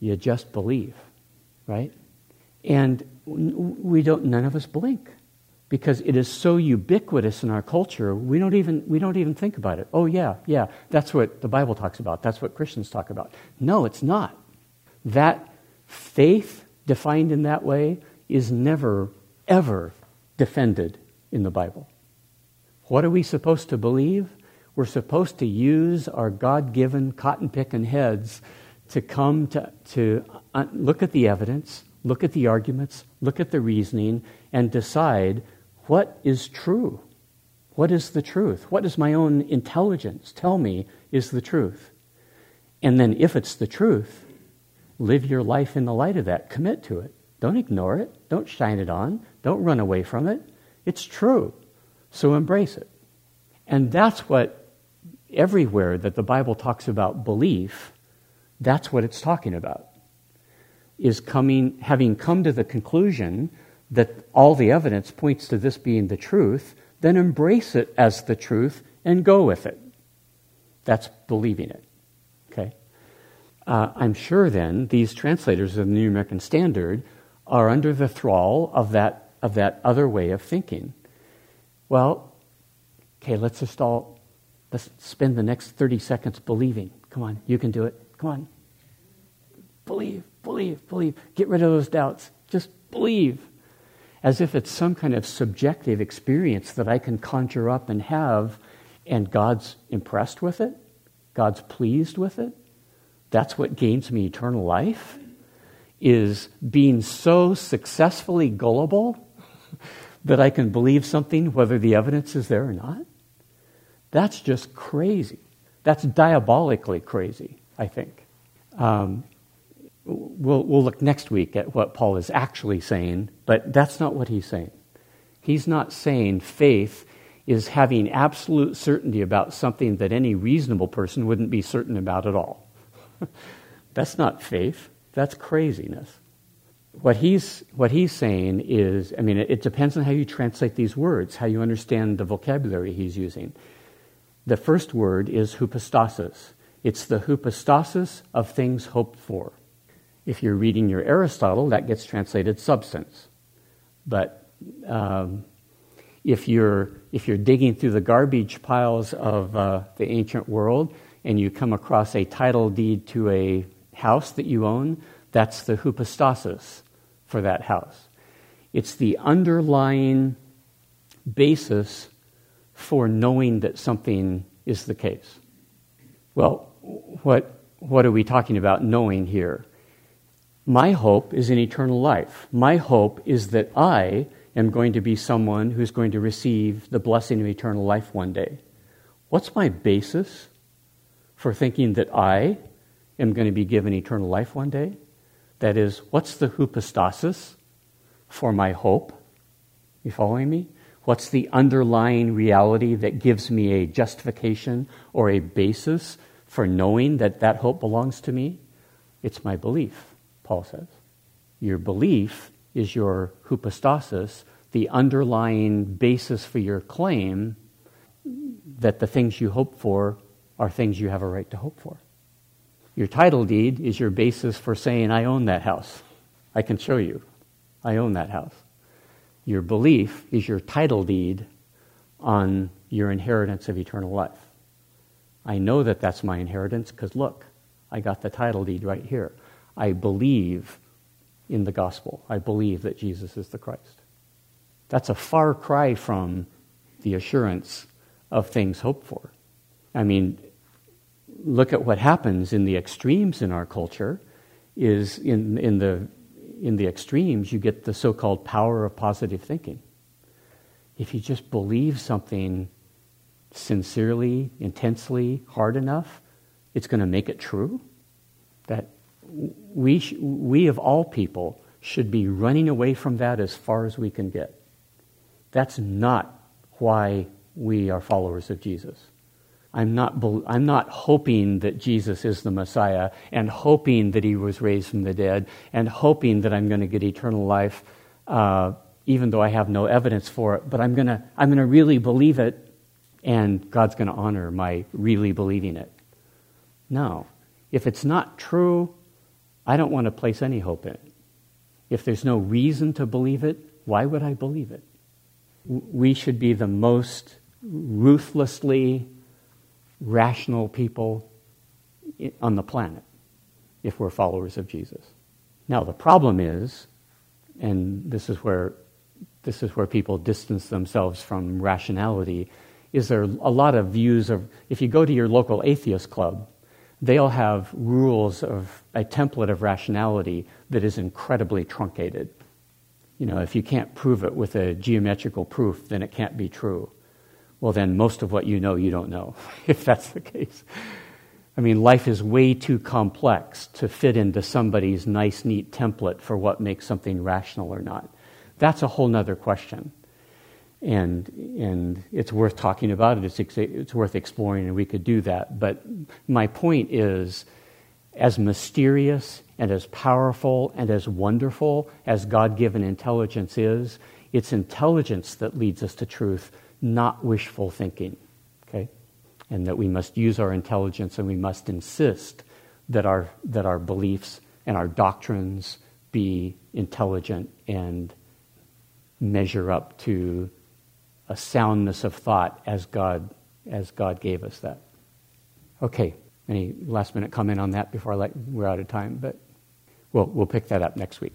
You just believe, right? And we don't none of us blink because it is so ubiquitous in our culture we don't even we don't even think about it oh yeah yeah that's what the bible talks about that's what christians talk about no it's not that Faith, defined in that way, is never, ever defended in the Bible. What are we supposed to believe? We're supposed to use our God given cotton picking heads to come to, to uh, look at the evidence, look at the arguments, look at the reasoning, and decide what is true. What is the truth? What does my own intelligence tell me is the truth? And then, if it's the truth, Live your life in the light of that. Commit to it. Don't ignore it. Don't shine it on. Don't run away from it. It's true. So embrace it. And that's what, everywhere that the Bible talks about belief, that's what it's talking about. Is coming, having come to the conclusion that all the evidence points to this being the truth, then embrace it as the truth and go with it. That's believing it. Okay? Uh, I'm sure then these translators of the New American Standard are under the thrall of that, of that other way of thinking. Well, okay, let's just all let's spend the next 30 seconds believing. Come on, you can do it. Come on. Believe, believe, believe. Get rid of those doubts. Just believe. As if it's some kind of subjective experience that I can conjure up and have, and God's impressed with it, God's pleased with it. That's what gains me eternal life, is being so successfully gullible that I can believe something whether the evidence is there or not. That's just crazy. That's diabolically crazy, I think. Um, we'll, we'll look next week at what Paul is actually saying, but that's not what he's saying. He's not saying faith is having absolute certainty about something that any reasonable person wouldn't be certain about at all. that's not faith, that's craziness. What he's, what he's saying is, I mean, it, it depends on how you translate these words, how you understand the vocabulary he's using. The first word is hypostasis. It's the hypostasis of things hoped for. If you're reading your Aristotle, that gets translated substance. But um, if, you're, if you're digging through the garbage piles of uh, the ancient world, and you come across a title deed to a house that you own, that's the hypostasis for that house. It's the underlying basis for knowing that something is the case. Well, what, what are we talking about knowing here? My hope is in eternal life. My hope is that I am going to be someone who's going to receive the blessing of eternal life one day. What's my basis for thinking that I am going to be given eternal life one day? That is, what's the hypostasis for my hope? You following me? What's the underlying reality that gives me a justification or a basis for knowing that that hope belongs to me? It's my belief, Paul says. Your belief is your hypostasis, the underlying basis for your claim that the things you hope for are things you have a right to hope for. Your title deed is your basis for saying, I own that house. I can show you. I own that house. Your belief is your title deed on your inheritance of eternal life. I know that that's my inheritance because look, I got the title deed right here. I believe in the gospel. I believe that Jesus is the Christ. That's a far cry from the assurance of things hoped for. I mean, look at what happens in the extremes in our culture is in, in, the, in the extremes you get the so-called power of positive thinking. If you just believe something sincerely intensely hard enough it's going to make it true. That we, sh- we of all people should be running away from that as far as we can get. That's not why we are followers of jesus I'm not, I'm not hoping that Jesus is the Messiah and hoping that he was raised from the dead and hoping that I'm going to get eternal life, uh, even though I have no evidence for it. But I'm going to I'm going to really believe it, and God's going to honor my really believing it. No. If it's not true, I don't want to place any hope in it. If there's no reason to believe it, why would I believe it? We should be the most ruthlessly rational people on the planet if we're followers of Jesus. Now, the problem is, and this is where, this is where people distance themselves from rationality, is there a lot of views of, if you go to your local atheist club, they'll have rules of a template of rationality that is incredibly truncated. You know, if you can't prove it with a geometrical proof, then it can't be true well, then most of what you know, you don't know, if that's the case. I mean, life is way too complex to fit into somebody's nice, neat template for what makes something rational or not. That's a whole other question. And, and it's worth talking about it, it's, it's worth exploring, and we could do that. But my point is as mysterious and as powerful and as wonderful as God given intelligence is, it's intelligence that leads us to truth not wishful thinking. Okay? And that we must use our intelligence and we must insist that our, that our beliefs and our doctrines be intelligent and measure up to a soundness of thought as God, as God gave us that. Okay, any last minute comment on that before I let, we're out of time? But we'll, we'll pick that up next week.